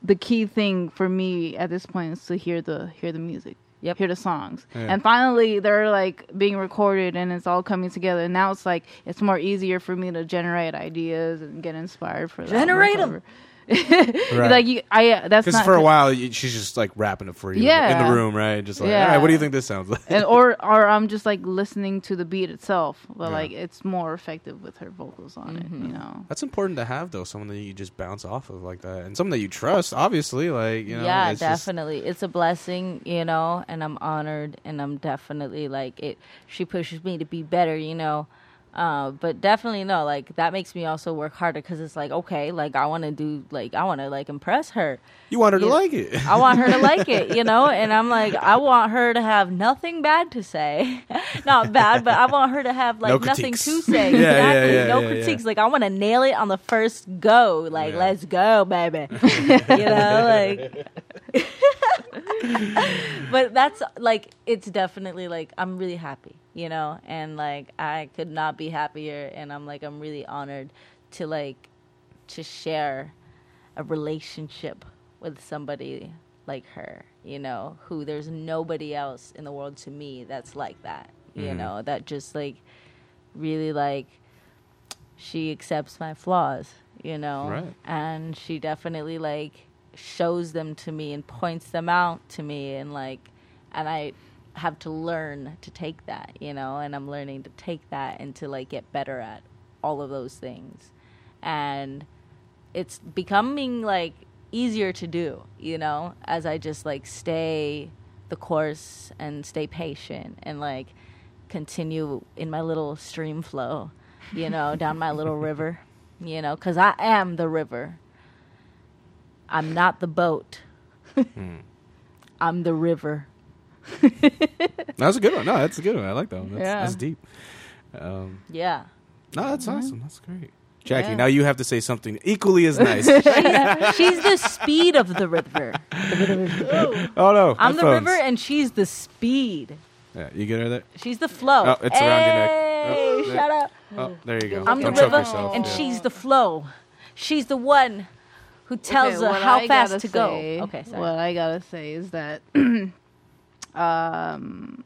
the key thing for me at this point is to hear the hear the music Yep. hear the songs Yeah. and finally they're like being recorded and it's all coming together and now it's like it's more easier for me to generate ideas and get inspired for the album Generate 'em. Cover. Right. like you, I that's Because for a while you- she's just like rapping it for you yeah. in the room, right? Just like, Yeah. all right, what do you think this sounds like? and or or I'm just like listening to the beat itself, but Yeah. like it's more effective with her vocals on it, Mhm. you know. That's important to have though, someone that you just bounce off of like that, and someone that you trust. Obviously, like you know, yeah, it's just- definitely. It's a blessing, you know, and I'm honored and I'm definitely like it she pushes me to be better, you know. Uh, but definitely no, like that makes me also work harder because it's like okay, like I want to do, like I want to like impress her. you want her to Yeah. like it. I want her to like it, you know, and I'm like I want her to have nothing bad to say, not bad, but I want her to have like No nothing to say. Yeah, exactly, yeah, no yeah, yeah. critiques. Like I want to nail it on the first go. Like let's go, baby. you know, like. but that's like it's definitely like I'm really happy, you know, and like I could not be happier and I'm like I'm really honored to like to share a relationship with somebody like her, you know, who there's nobody else in the world to me that's like that, you Mhm. know, that just like really like she accepts my flaws, you know, Right. and she definitely like shows them to me and points them out to me and like and I have to learn to take that, you know, and I'm learning to take that and to like get better at all of those things. And it's becoming like easier to do, you know, as I just like stay the course and stay patient and like continue in my little stream flow, you know, down my little river, you know, because I am the river. I'm not the boat. Hmm. I'm the river. That's a good one. No, that's a good one. I like that one. That's, Yeah. that's deep. Um, Yeah. no, that's awesome. That's great. Jackie, Yeah. now you have to say something equally as nice. She's the speed of the river. oh no, I'm the river and she's the speed. Yeah, you get her there. She's the flow. Oh, it's around your neck. Hey, Oh, there- shut up. Oh, there you go. I'm the Don't choke river yourself. and yeah. she's the flow. She's the one who tells Okay, her how I fast gotta to go. Okay, sorry. What I gotta say is that, um,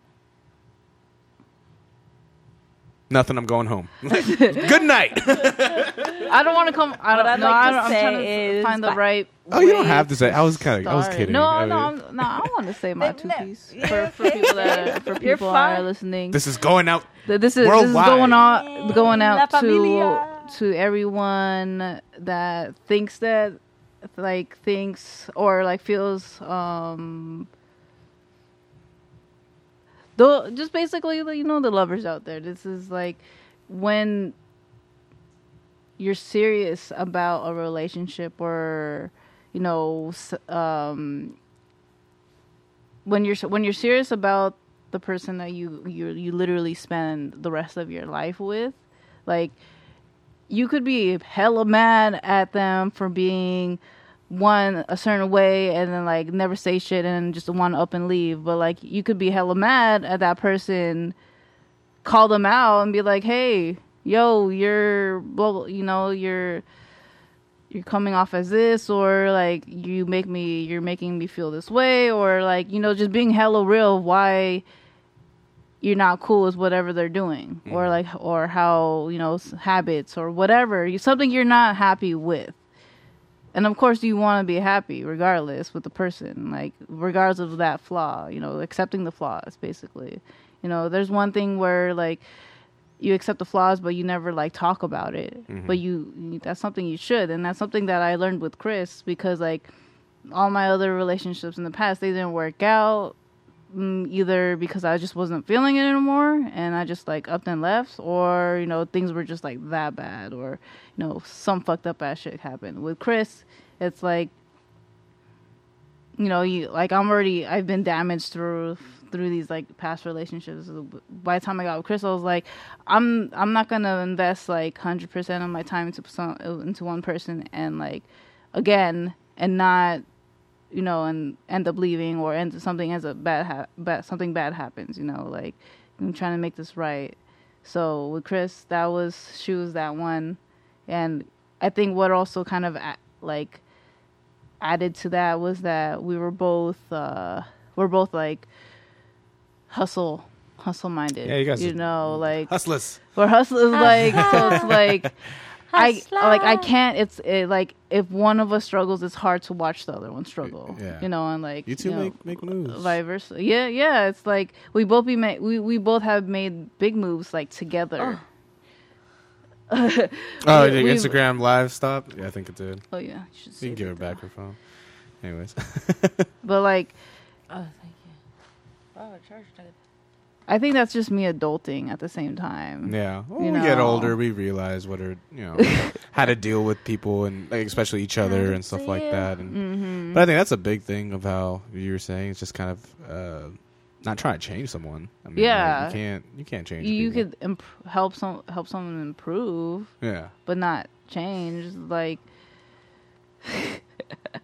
Nothing. I'm going home. Good night. I don't want to come. I don't. I'd no, like I don't, I'm say trying to is find the right. Oh, you don't way have to say. I was kinda- I was start. kidding. No, I no, mean- I'm, no. I want to say my two No, piece for, for people that are, for You're people that are fine. listening. this is going out. Th- This is this is Worldwide. going on going La out to to everyone that thinks that like thinks or like feels um though just basically you know the lovers out there. This is like when you're serious about a relationship or you know um when you're when you're serious about the person that you you you literally spend the rest of your life with like you could be hella mad at them for being one a certain way and then like never say shit and just want to up and leave. But like you could be hella mad at that person call them out and be like hey yo you're blah, you know you're you're coming off as this or like you make me you're making me feel this way or like you know just being hella real why you're not cool with whatever they're doing or mm-hmm. like or how you know habits or whatever you something you're not happy with and of course you want to be happy regardless with the person like regardless of that flaw you know accepting the flaws basically. You know there's one thing where like you accept the flaws but you never like talk about it. Mm-hmm. But you that's something you should and that's something that i learned with chris because like all my other relationships in the past they didn't work out Mm, either because i just wasn't feeling it anymore and i just like upped and left or you know things were just like that bad or you know some fucked up ass shit happened. With chris it's like you know you like i'm already i've been damaged through through these like past relationships. By the time i got with chris i was like i'm i'm not gonna invest like 100% of my time into some into one person and like again and not you know and end up leaving or end something as a bad, ha- bad something bad happens you know like i'm trying to make this right so with chris that was she was that one and i think what also kind of a- like added to that was that we were both uh we're both like hustle hustle minded Yeah, you guys you know like Hustlers. we're hustlers like so it's like I like I can't. It's it, like if one of us struggles, it's hard to watch the other one struggle. Yeah. you know, and like You two know, make make moves. vice versa. Yeah, yeah. It's like we both be made. We we both have made big moves like together. oh, we- did Instagram live stop? Yeah, I think it did. Oh, yeah, you should You can give her back her phone. Anyways, But like, Oh, thank you. Oh, charge. I think that's just me adulting at the same time. yeah. When You we get older, we realize what are you know how to deal with people and like, especially each other and stuff like that. And Mm-hmm. but I think that's a big thing of how you were saying. It's just kind of uh, not trying to change someone. I mean, like, Yeah. you can't you can't change. you people. could imp- help some help someone improve, yeah. but not change. Like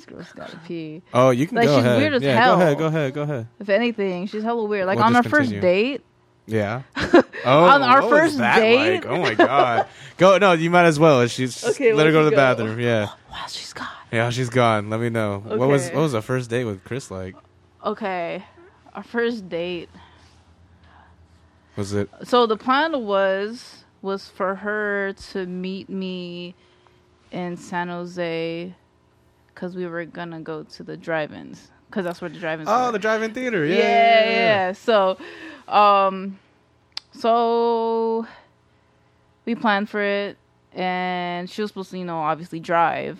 this girl's gotta pee. Oh, you can Like, go she's ahead. weird as yeah, hell. go ahead. Go ahead. Go ahead. If anything, she's hella weird. Like We'll on our first date, Yeah. Oh, On our first date? like? Oh my god. Go. No, you might as well. She's Okay, let her go to the go. bathroom. Yeah. wow, she's gone. Yeah, she's gone. Let me know. What was what was the first date with Chris like? Okay, our first date. Was it? So the plan was was for her to meet me in San Jose because we were gonna go to the drive-ins because that's where the drive-ins. Are. Oh, were. the drive-in theater. Yeah. yeah, yeah, So, um, so we planned for it, and she was supposed to, you know, obviously drive,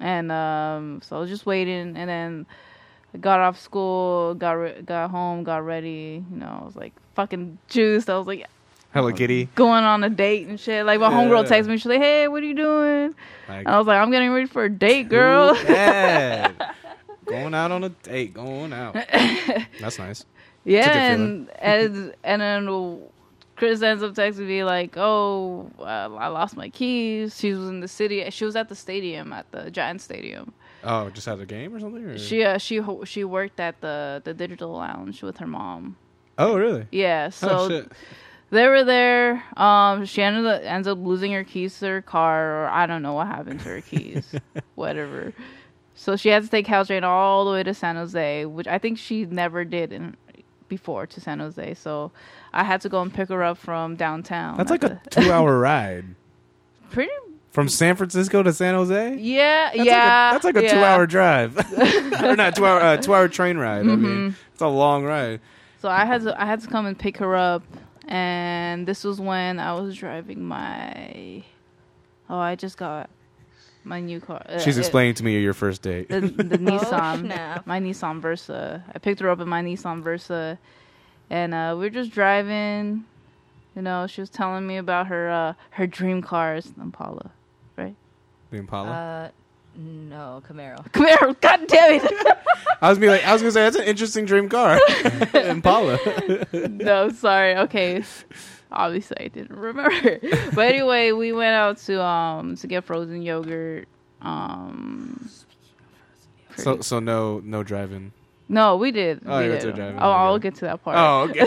and um, so I was just waiting, and then I got off school, got re- got home, got ready, you know, I was like fucking juiced. I was like Hello Kitty. going on a date and shit. Like my homegirl Yeah. texted me, she's like, "Hey, what are you doing?" Like, I was like, "I'm getting ready for a date, girl." Yeah. going out on a date. Going out. That's nice. Yeah, and and and then Chris ends up texting me like, "Oh, uh, I lost my keys." She was in the city. She was at the stadium at the Giant Stadium. Oh, just had a game or something? Or? She uh, she ho- she worked at the the digital lounge with her mom. Oh, really? Yeah, so oh shit. They were there. Um, she ended up ends up losing her keys to her car, or I don't know what happened to her keys, whatever. So she had to take Caltrain all the way to San Jose, which I think she never did in, before to San Jose. So I had to go and pick her up from downtown. That's at like a two-hour ride pretty. from San Francisco to San Jose. Yeah, That's yeah. Like a, that's like a yeah. two-hour drive, or not two-hour uh, two-hour train ride. I Mm-hmm. mean, it's a long ride. So I had to I had to come and pick her up, and this was when I was driving my. Oh, I just got my new car. Uh, She's it- explaining to me your first date. the, the Nissan, snap. my Nissan Versa. I picked her up in my Nissan Versa, and uh, we were just driving. You know, she was telling me about her uh, her dream cars, Impala. Right? The Impala. No, Camaro. Camaro. here, God damn it! I was be like, I was gonna say that's an interesting dream car, Impala. no, sorry. Okay, obviously I didn't remember. but anyway, we went out to um to get frozen yogurt. Um, so so no no driving. no, we did. Oh, we you did. went to driving, Oh, I'll get to that part. Oh, okay.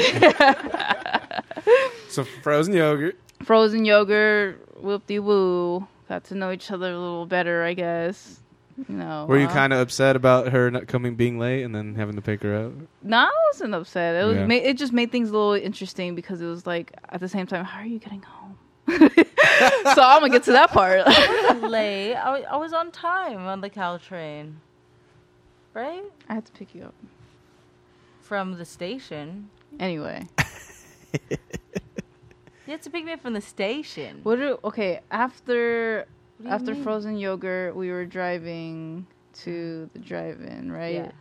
so frozen yogurt. frozen yogurt, whoop de woo. Got to know each other a little better, I guess. You know. Were you uh, kind of upset about her not coming, being late, and then having to pick her up? No, I wasn't upset. It was. Yeah. Ma- it just made things a little interesting because it was like at the same time, how are you getting home? so I'm gonna get to that part. late. I was, I was on time on the Caltrain. Right? I had to pick you up From the station. anyway. You had to pick me up from the station. What? Do, okay, after do after mean? frozen yogurt, we were driving to the drive-in, right? Yeah.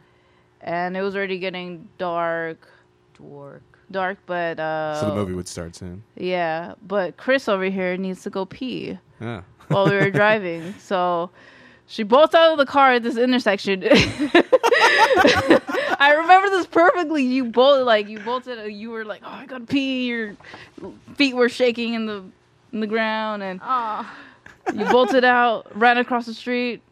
And it was already getting dark, Dork. dark, but uh, So the movie would start soon. Yeah, but Chris over here needs to go pee Yeah. while we were driving. So she bolts out of the car at this intersection. I remember this perfectly. You bolted, like you bolted. You were like, "Oh, I gotta pee." Your feet were shaking in the in the ground, and Ah. you bolted out, ran across the street.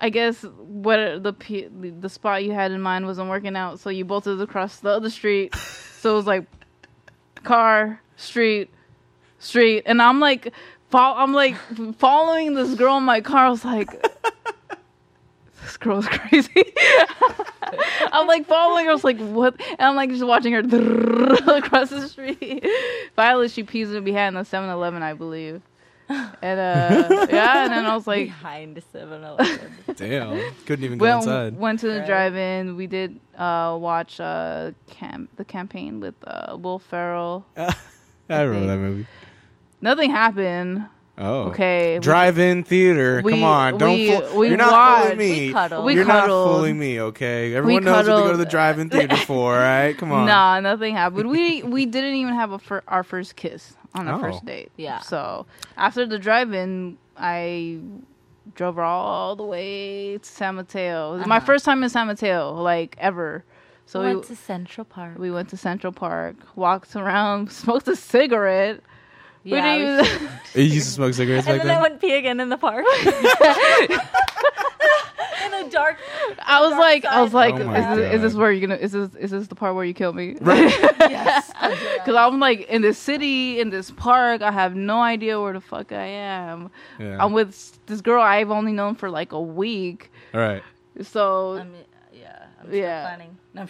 I guess what the the spot you had in mind wasn't working out, so you bolted across the other street. So it was like car, street, street, and I'm like, fol- I'm like following this girl in my car. I was like, this girl's crazy. I'm like following her. I was like, what? And I'm like just watching her across the street. Finally, she pees in behind the 7-Eleven, I believe. and uh, yeah, and then I was like, behind 7-Eleven. Damn, couldn't even go went, inside. went to the Right. drive-in. We did uh, watch uh, camp the campaign with uh, Will Ferrell. I remember that movie. Nothing happened. Oh, Okay, Drive-in theater. we- Come on, don't fool. we You're not watched- fooling me. we cuddled. We You're cuddled. not fooling me. Okay, everyone knows what to go to cuddled. the drive-in theater for. All right, come on. Nah, nothing happened. We we didn't even have a fir- our first kiss on our Oh. first date. Yeah. So after the drive-in, I drove her all the way to San Mateo. It was my Uh-huh. first time in San Mateo, like ever. So we went we to Central Park. we went to Central Park, walked around, smoked a cigarette. Yeah, we we didn't should- even. You used to smoke cigarettes and back then I went pee again in the park. in a dark. I was dark like, I was like, Oh is, this, is this God. where you're gonna? Is this is this the part where you kill me? yes. Because I'm like in this city, in this park. I have no idea where the fuck I am. Yeah. I'm with this girl I've only known for like a week. All right. So I mean, yeah. I'm still Yeah. planning. No,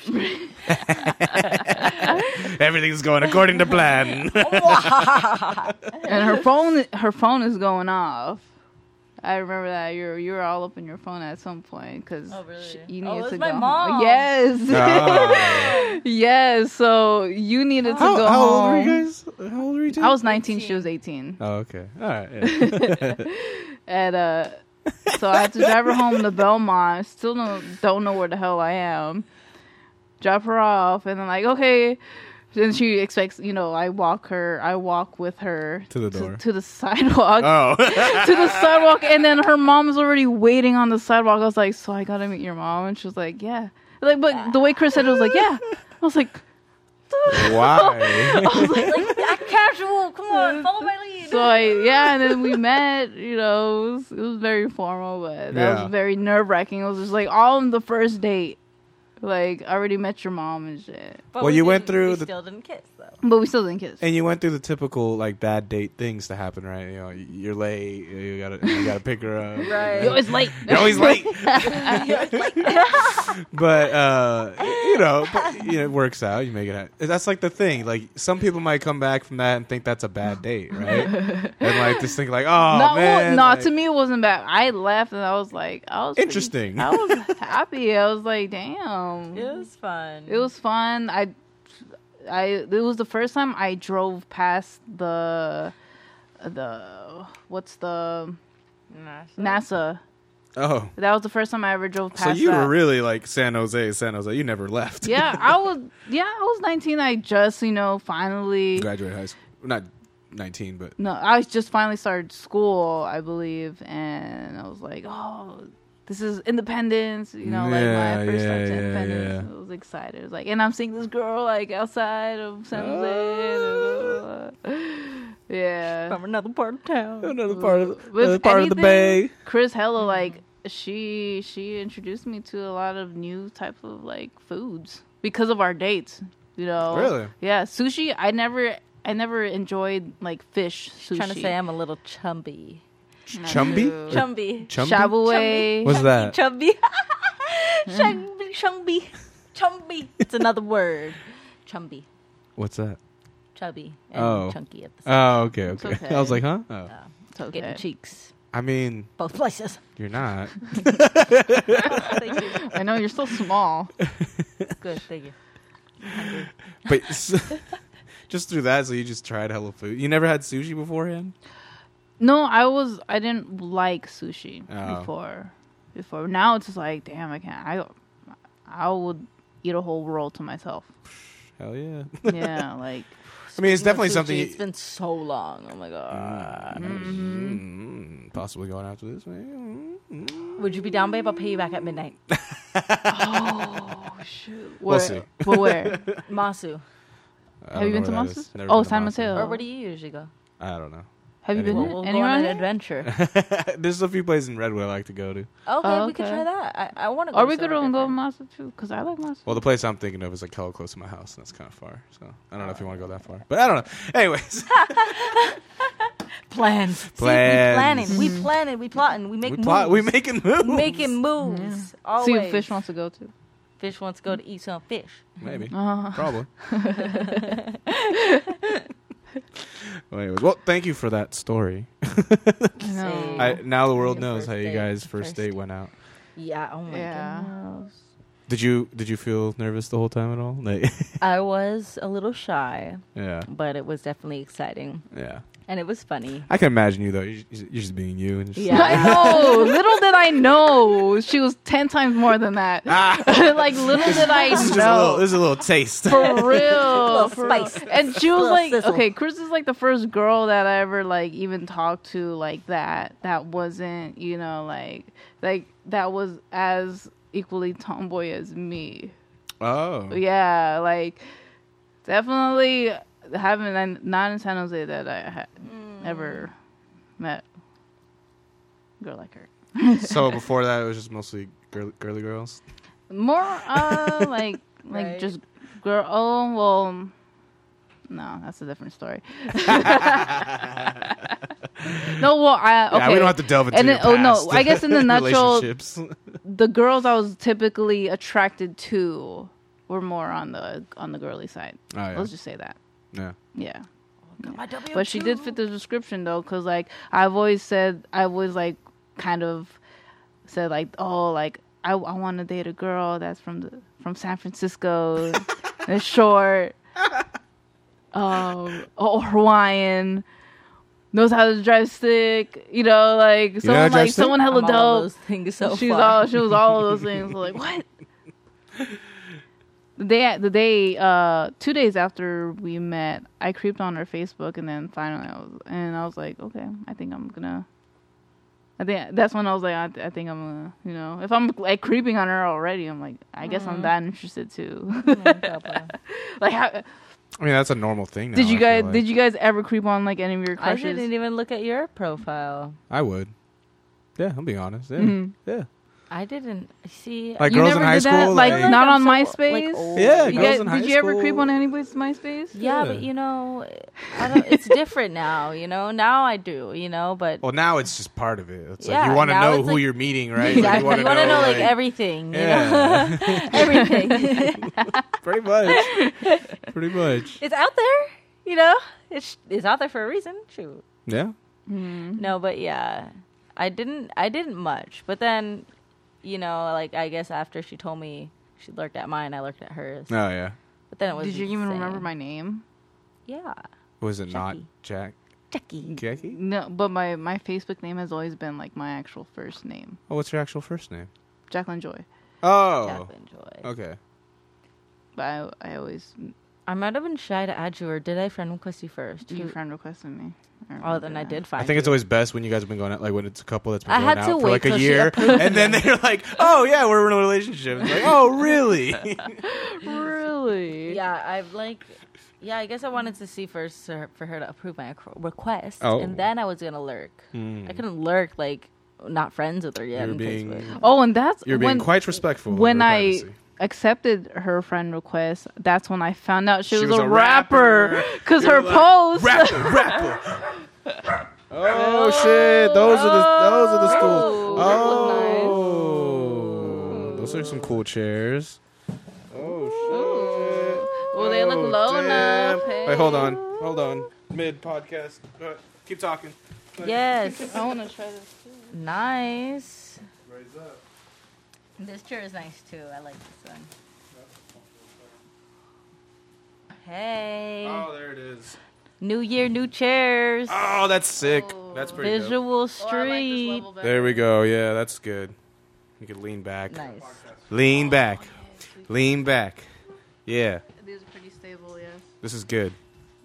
I'm Everything's going according to plan. and her phone her phone is going off. I remember that you were you were all up in your phone at some point because Oh, really? you Oh, needed it to was my go. mom. Yes, Ah. yes. So you needed to how, go how old home. were you guys? How old were you? Two? I was 19. She was 18. Oh, okay. All right. Yeah. And uh, so I had to drive her home to Belmont. I still don't don't know where the hell I am. Drop her off, and then like okay. Then she expects, you know, I walk her, I walk with her To the door. to, the sidewalk, oh. to the sidewalk, and then her mom's already waiting on the sidewalk. I was like, so I gotta meet your mom, and she was like, yeah, like, but the way Chris said it was like, yeah. I was like, Why? I was like act casual. Come on, follow my lead. so I, yeah, and then we met. You know, it was, it was very formal, but that Yeah. was very nerve wracking. It was just like all on the first date. Like I already met your mom and shit, But Well, we you went through we the- Still didn't kiss though. But we still didn't kiss. and you went through the typical like bad date things to happen, right? You know, you're late. You gotta you gotta pick her up. Right. You're always late. You're always late. but uh, you know, but, you know, it works out. You make it. ha- That's like the thing. Like some people might come back from that and think that's a bad date, right? and like just think like, oh no, man, no, like, to me it wasn't bad. I left and I was like, I was pretty- Interesting. I was happy. I was like, damn, It was fun. it was fun. I, I, it was the first time I drove past the, the, what's the NASA. Oh, That was the first time I ever drove past. so you that. were really like San Jose, San Jose. You never left. yeah, I was. Yeah, I was 19. I just, you know, finally. graduated high school. Not nineteen, but No, I just finally started school, I believe, and I was like, oh, this is independence. You know, like Yeah, my first yeah, time to yeah, independence. I was excited. I was like, and I'm seeing this girl like outside of San Jose. Ah. yeah. from another part of town. another part of If another part of the bay. Chris Hella, like she she introduced me to a lot of new type of like foods because of our dates. You know, Really? Yeah, sushi. I never I never enjoyed like fish sushi. Trying to say I'm a little chumby. Chumby? True. Chumby. Chumby? Shabaway. What's that? Chumby. chumby. Chumby. Chumby. It's another word. Chumby. What's that? Chubby and Oh. chunky at the same oh, time. Oh, okay, It's okay. okay. I was like, huh? Oh. time. It's okay. Getting cheeks. I mean, Both places. you're not. Thank you. I know you're still small. Good. Thank you. But s- just through that, so you just tried hella food. You never had sushi beforehand? No, I was I didn't like sushi Oh. before. Before now, it's just like damn, I can't. I I would eat a whole roll to myself. Hell yeah. Yeah, like I mean, it's definitely sushi, something. It's been so long. Oh my god. Mm, possibly going after this. man. Mm. Would you be down, babe? I'll pay you back at midnight. oh shoot. We'll Where, see. But where? Masu. Have you been to Masu? Oh, been to San Masu. Mateo. Or where do you usually go? I don't know. Have you been Anywhere. We'll, we'll Anywhere on an there? adventure. There's a few places in Redwood I like to go to. Okay, Oh, we could try that. I, I want to go. Or we to could somewhere even go to different. Masa too, because I like Masa. Well, the place I'm thinking of is like hella close to my house, and that's kind of far. So I don't know if you want to go that far, but I don't know. Anyways, Plans. See, Plans. we planning. We planning. We plotting. We make we moves. We making moves. making moves. Always. See who Fish wants to go to. Fish wants to go to eat some fish. Maybe. Uh, Probably. Well, anyways, well, thank you for that story. I know. I, now the world Your knows first how you date. guys first First date went out. Yeah. Oh my Yeah. goodness. Did you did you feel nervous the whole time at all? Like, I was a little shy, yeah, but it was definitely exciting, yeah. And it was funny. I can imagine you though. You're, you're just being you and just Yeah. I know. Little did I know she was ten times more than that. ah, like little did I this is just a little, know. this is a little taste. For real, Little for real. spice. And she was like, sizzle. okay, Chris is like the first girl that I ever like even talked to like that. That wasn't, you know, like like that was as equally tomboy as me. Oh, Yeah, like definitely haven't not in San Jose that I had ever met a girl like her. so before that, it was just mostly girly, girly girls. More uh like like Right. just girl. Oh well, no, that's a different story. no, well, I okay. Yeah, we don't have to delve into And your then- oh, no, I guess in the nutshell- relationships. the girls I was typically attracted to were more on the on the girly side. Oh, yeah. Let's just say that. Yeah. Yeah. But she did fit the description though, because like I've always said, I always like kind of said like, oh, like I, I want to date a girl that's from the from San Francisco, and short, um, or Hawaiian, knows how to drive stick, you know, like someone to drive like someone hella I'm all dope. those things so She's far. all she was all of those things. So like what? The day the day uh two days after we met, I creeped on her Facebook and then finally I was and I was like, okay, I think I'm gonna. I think that's when I was like, I, I think I'm gonna, you know, if I'm like creeping on her already, I'm like, I guess I'm that interested too. like, how, I mean, that's a normal thing. Now, did you guys like. did you guys ever creep on like any of your I didn't even look at your profile. I would. Yeah, I'm being honest. Yeah, Mhm. yeah. I didn't see. Like you girls never in high did that? school, like, like- not on I'm so, MySpace. like, old. Yeah, you girls guys, in did you ever creep school. on anybody's MySpace? Yeah, Yeah. but you know, I don't, it's different now. You know, now I do. You know, but Well, now it's just part of it. It's like Yeah, you want to now know it's who like- you're meeting, right? exactly. Like, you want to know, like, like everything. You Yeah. know, everything. pretty much. Pretty much. it's out there. You know, it's it's out there for a reason. Shoot. Yeah. No, but yeah, I didn't. I didn't much. But then, you know, like I guess after she told me she looked at mine, I looked at hers. Oh yeah. But then it was. Did you the even same. remember my name? Yeah, Was it not Jackie. Jack? Jackie. Jackie? No, but my my Facebook name has always been like my actual first name, Oh, what's your actual first name? Jacqueline Joy. Oh. Jacqueline Joy. Okay. But I I always I might have been shy to add you, or did I friend request you first? you friend requested me. Oh, remember then I did find. I think it's always best when you guys have been going out, like when it's a couple that's been I going had to out for wait like a year, and then they're like, "Oh yeah, we're in a relationship." It's like, "Oh really?" really. Yeah, I've like. Yeah, I guess I wanted to see first for for her to approve my request, Oh. and then I was gonna lurk. Hmm. I couldn't lurk like not friends with her yet. You're in being- Facebook. Oh, and that's You're being when quite respectful. when I privacy. Accepted her friend request. That's when I found out she, She was, was a, a rapper rapper. because her like, post. rapper, rapper. Oh shit! Those are the those are the stools. Oh, Oh, those are some cool chairs. Oh shit! Well, they look low damn. enough. Wait, hold on, hold on. Mid podcast. Uh, keep talking. Yes, I want to try this. Too. nice. Raise up. This chair is nice too. I like this one. Hey, Oh, there it is. new year, new chairs. Oh, that's sick. Oh. That's pretty dope. Visual oh, Street. There we go. Yeah, that's good. You can lean back. Nice. Lean oh, back. Lean back. Yeah, These are pretty stable, yes. this is good.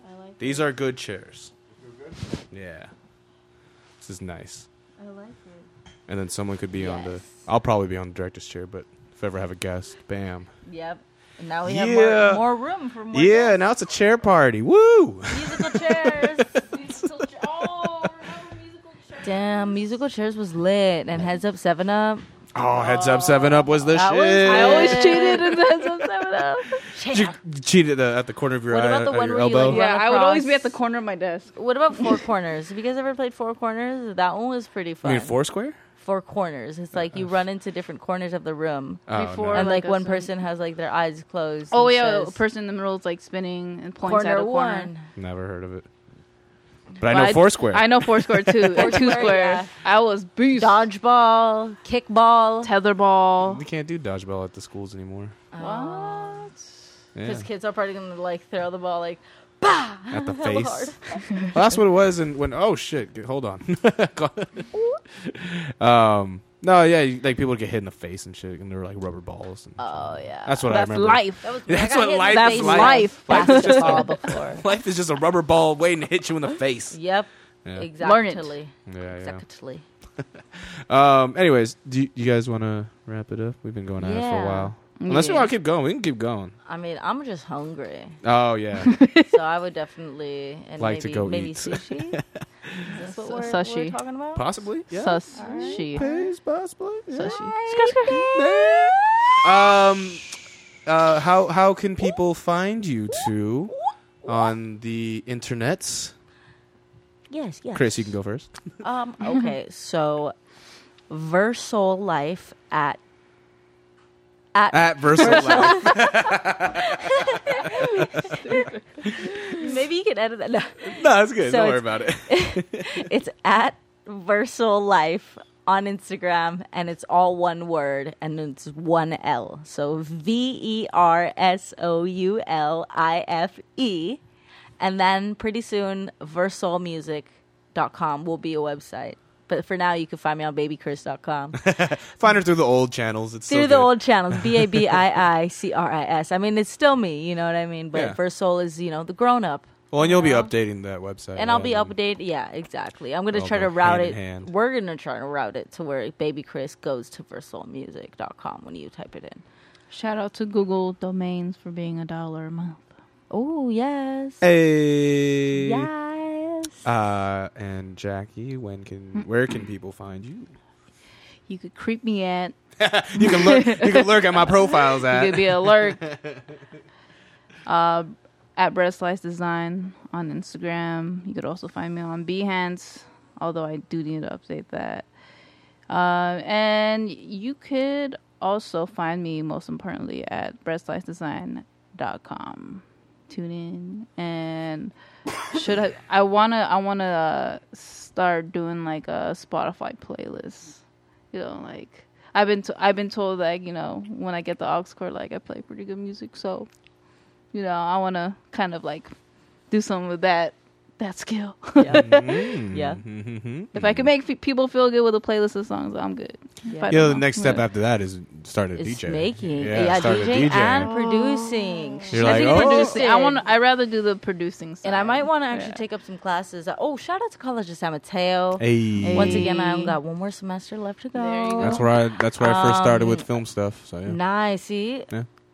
I like. These are good chairs. Yeah. This is nice. I like it. And then someone could be on the. Yes. I'll probably be on the director's chair, but if I ever have a guest, bam. Yep. And now we have Yeah. more, more room for more Yeah, now it's a chair party. Woo! musical chairs. oh, remember musical chairs? Damn, musical chairs was lit, and heads up, seven up. Oh, heads up, seven up was the That was- shit. I always cheated in the heads up seven up. Did you cheat at the, at the corner of your What eye, about the at one your where you, elbow? like, Yeah, I would always be at the corner of my desk. What about Four Corners? Have you guys ever played Four Corners? That one was pretty you fun. mean Foursquare? Four Corners. It's like you uh-huh. run into different corners of the room, Oh, Before- no. and like like one person has like their eyes closed. Oh and yeah, says, a person in the middle is like spinning and points at corner a corner. one. Never heard of it. But I know But Foursquare. I know Foursquare too. Two Foursquare, square. yeah. I was beast. Dodgeball, kickball. Tetherball. we can't do dodgeball at the schools anymore. What? Yeah. Because kids are probably gonna like throw the ball like, bah, At the face. Well, that's what it was. And when oh shit, hold on. um, no, yeah, like people would get hit in the face and shit, and they were like rubber balls. And Oh yeah. That's what That's I remember. life. That was That's I what hit in life the is. Life. Life is just basketball a- before. Life is just a rubber ball waiting to hit you in the face. Yep. Yeah, Learn it. Exactly. yeah. yeah. Exactly. Um. Anyways, do you, you guys want to wrap it up? We've been going at it for a while. Unless you Yeah. want to keep going, we can keep going. I mean, I'm just hungry, Oh yeah, so I would definitely and Like to maybe go maybe eat. sushi. Is this what we're, Sushi. we're talking about? possibly. Yeah. Sushi. Pays, possibly. Yeah. Sushi. Um, uh, how how can people find you two on the internets? Yes, yes. Chris, you can go first. Um. Okay. so, Versoul Life at at At Versoul Life. maybe you can edit that. No. no, that's good. So Don't worry about it. It's at Versoul Life on Instagram, and it's all one word, and it's one L. So V E R S O U L I F E, and then pretty soon versoulmusic.com will be a website. But for now, you can find me on babiicris.com. Find her through the old channels. It's Through the old channels, B A B I I C R I S. I mean, it's still me, you know what I mean? But Yeah. Versoul is, you know, the grown up. Well, and you'll be updating that website, And I'll be yeah, updated. Yeah, exactly. I'm gonna try to route it. hand. We're gonna try to route it to where Babii Cris goes to versoulmusic.com when you type it in. Shout out to Google Domains for being a dollar a month. Oh yes, Hey. Yes. Uh, and Jackie, when can where can people find you? You could creep me at. You can look. you can lurk at my profiles at. You could be alert. uh, at Breadslice Design on Instagram. You could also find me on Behance, although I do need to update that. Uh, and you could also find me, most importantly, at breadslicedesign.com. Tune in and should I? I wanna. I wanna start doing like a Spotify playlist. You know, like I've been. To, I've been told like you know when I get the aux cord, like I play pretty good music. So, you know, I wanna kind of like do something with that that skill. yeah. Mm. Yeah. Mhm. if I can make f- people feel good with a playlist of songs, I'm good. Yeah. You know, the next step after that is start a It's DJ. making, Yeah, yeah, start a DJing DJ. and producing. You're I like, think oh. producing. I want. I rather do the producing side. and I might want to actually Yeah. take up some classes. Oh, shout out to College of San Mateo. Hey. Once again, I've got one more semester left to go. There you go. That's where I. That's where I first started with Um, film stuff. So yeah. Nice. See,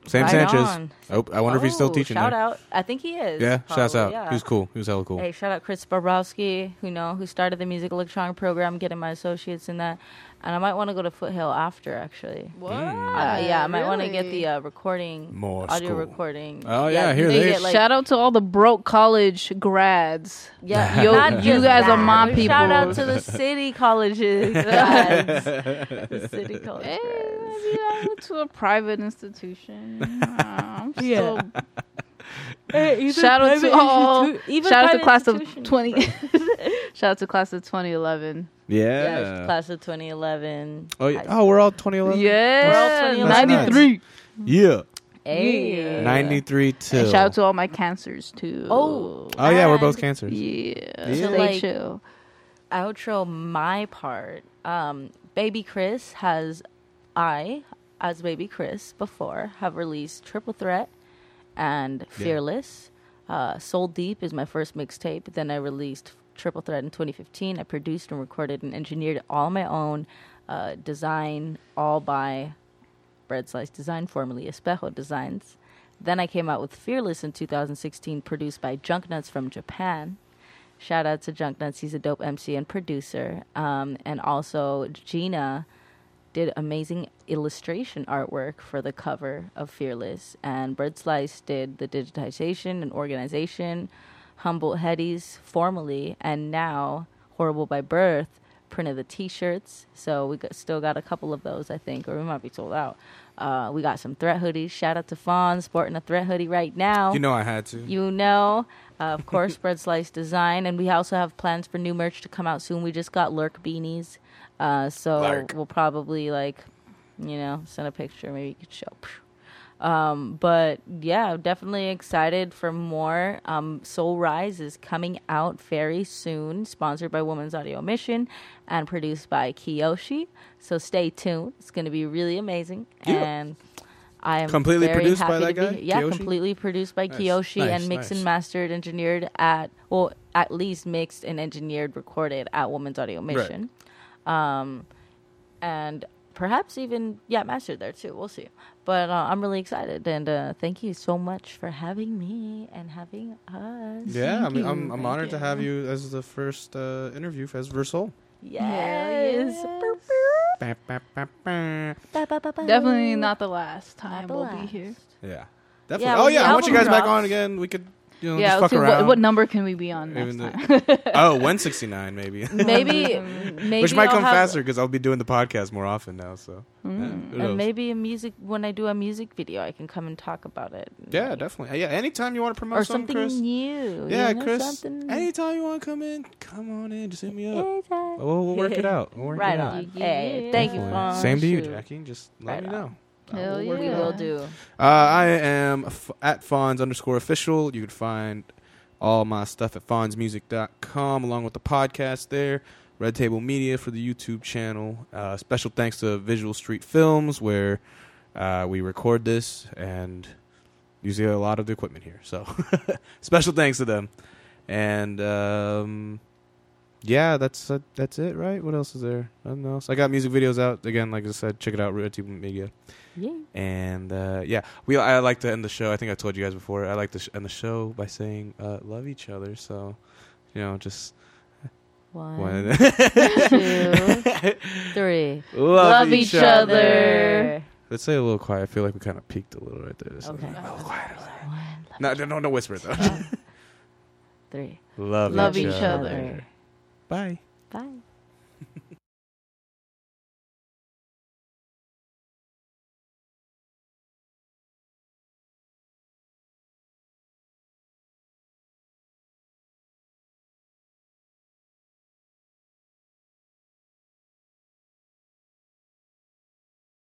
Sam right Sanchez. on. Oh, I wonder if he's still Oh, teaching Shout there. out. I think he is. Yeah, shouts out. yeah. He was cool. He was hella cool. Hey, shout out Chris Bobrowski, who know who started the music electronic program, getting my associates in that, and I might want to go to Foothill after actually. What? Uh, yeah, I might want to get the uh, recording, More audio school. recording. Oh, yeah, here they they- get, like, Shout out to all the broke college grads. Yeah, Yo, not you just guys are that. my Shout out to the city colleges, guys. the city college Hey, grads. maybe went to a private institution. Uh, I'm Yeah. Still. Hey, Shout out to all. even Shout out to class of twenty. shout out to class of 2011. Yeah. Yeah, class of 2011. oh, yeah. Oh, we're all 2011. Yeah, 2011. That's 93. Yeah. Hey. 93 too. And shout out to all my cancers too. Oh. Oh yeah, we're both cancers. yeah. Yeah. Stay like- chill. outro my part. Um, Babii Cris has I, as Babii Cris before, have released Triple Threat and Fearless. Uh, Soul Deep is my first mixtape. Then I released Triple Threat in 2015. I produced and recorded and engineered all my own. Uh, design all by Breadslice Design, formerly Espejo Designs. Then I came out with Fearless in 2016, produced by Junk Nuts from Japan. Shout out to Junk Nuts. He's a dope MC and producer. Um, and also, Gina did amazing illustration artwork for the cover of Fearless. And Breadslice did the digitization and organization. Humboldt Headies, formerly, and now Horrible by Birth, printed the T-shirts, so we got, still got a couple of those, I think, or we might be sold out. Uh, we got some threat hoodies. Shout out to Fawn sporting a threat hoodie right now. You know I had to. You know, uh, of course, Breadslice Design, and we also have plans for new merch to come out soon. We just got Lurk beanies, uh, so Lurk. we'll probably like, you know, send a picture. Maybe you could show. Um, but yeah, definitely excited for more. Um, Soul Rise is coming out very soon, sponsored by Women's Audio Mission and produced by Kiyoshi. So stay tuned. It's going to be really amazing. Yeah. And I am Completely produced by that guy, Yeah, Kiyoshi? completely produced by Nice, Kiyoshi nice, and mixed nice. and mastered, engineered at well, at least mixed and engineered, recorded at Women's Audio Right. Mission. Um, and perhaps even yeah, mastered there too. We'll see. But uh, I'm really excited, and uh, thank you so much for having me and having us. Yeah, I mean, you. i'm, I'm Thank honored to have you as the first uh, interview as Versoul. Yes. Ba, ba, ba, ba. Definitely not the last time the we'll last. be here. Yeah, definitely. Yeah, oh yeah, I want you album guys back on again. We could, you know, yeah, just fuck see, around. what, what number can we be on next Even time? the- oh, 169 maybe. Maybe, maybe Which might I'll come have- faster because I'll be doing the podcast more often now. So Mm. who knows? And maybe a music when I do a music video, I can come and talk about it. yeah, Like, definitely. Yeah, anytime you want to promote Or something, something Chris. new. Yeah, you know, Chris. Something Anytime you want to come in, come on in. Just hit me up. Anytime. We'll, we'll work it out. We'll work Right it out. on. Yeah. Hey, thank you, Definitely. Same to you, Jackie. Just let Right me on. Know. Hell We'll work We yeah. will do. Uh, I am f- at Phonz underscore official. You can find all my stuff at phonzmusic.com along with the podcast there. Red Table Media for the YouTube channel. Uh, special thanks to Visual Street Films where uh, we record this and use a lot of the equipment here. So special thanks to them. And um, yeah, that's uh, that's it, right? What else is there? Nothing else. I got music videos out again. Like I said, check it out. Red Table Media. Yeah. And uh, yeah, we I like to end the show. I think I told you guys before. I like to sh- end the show by saying uh, "love each other." So, you know, just One, one. two, three. love, each other. Let's say a little quiet. I feel like we kind of peaked a little right there. Just Okay. A little quiet. No, no, no, no whisper though. three. love, Love each, each other. other. Bye. Bye.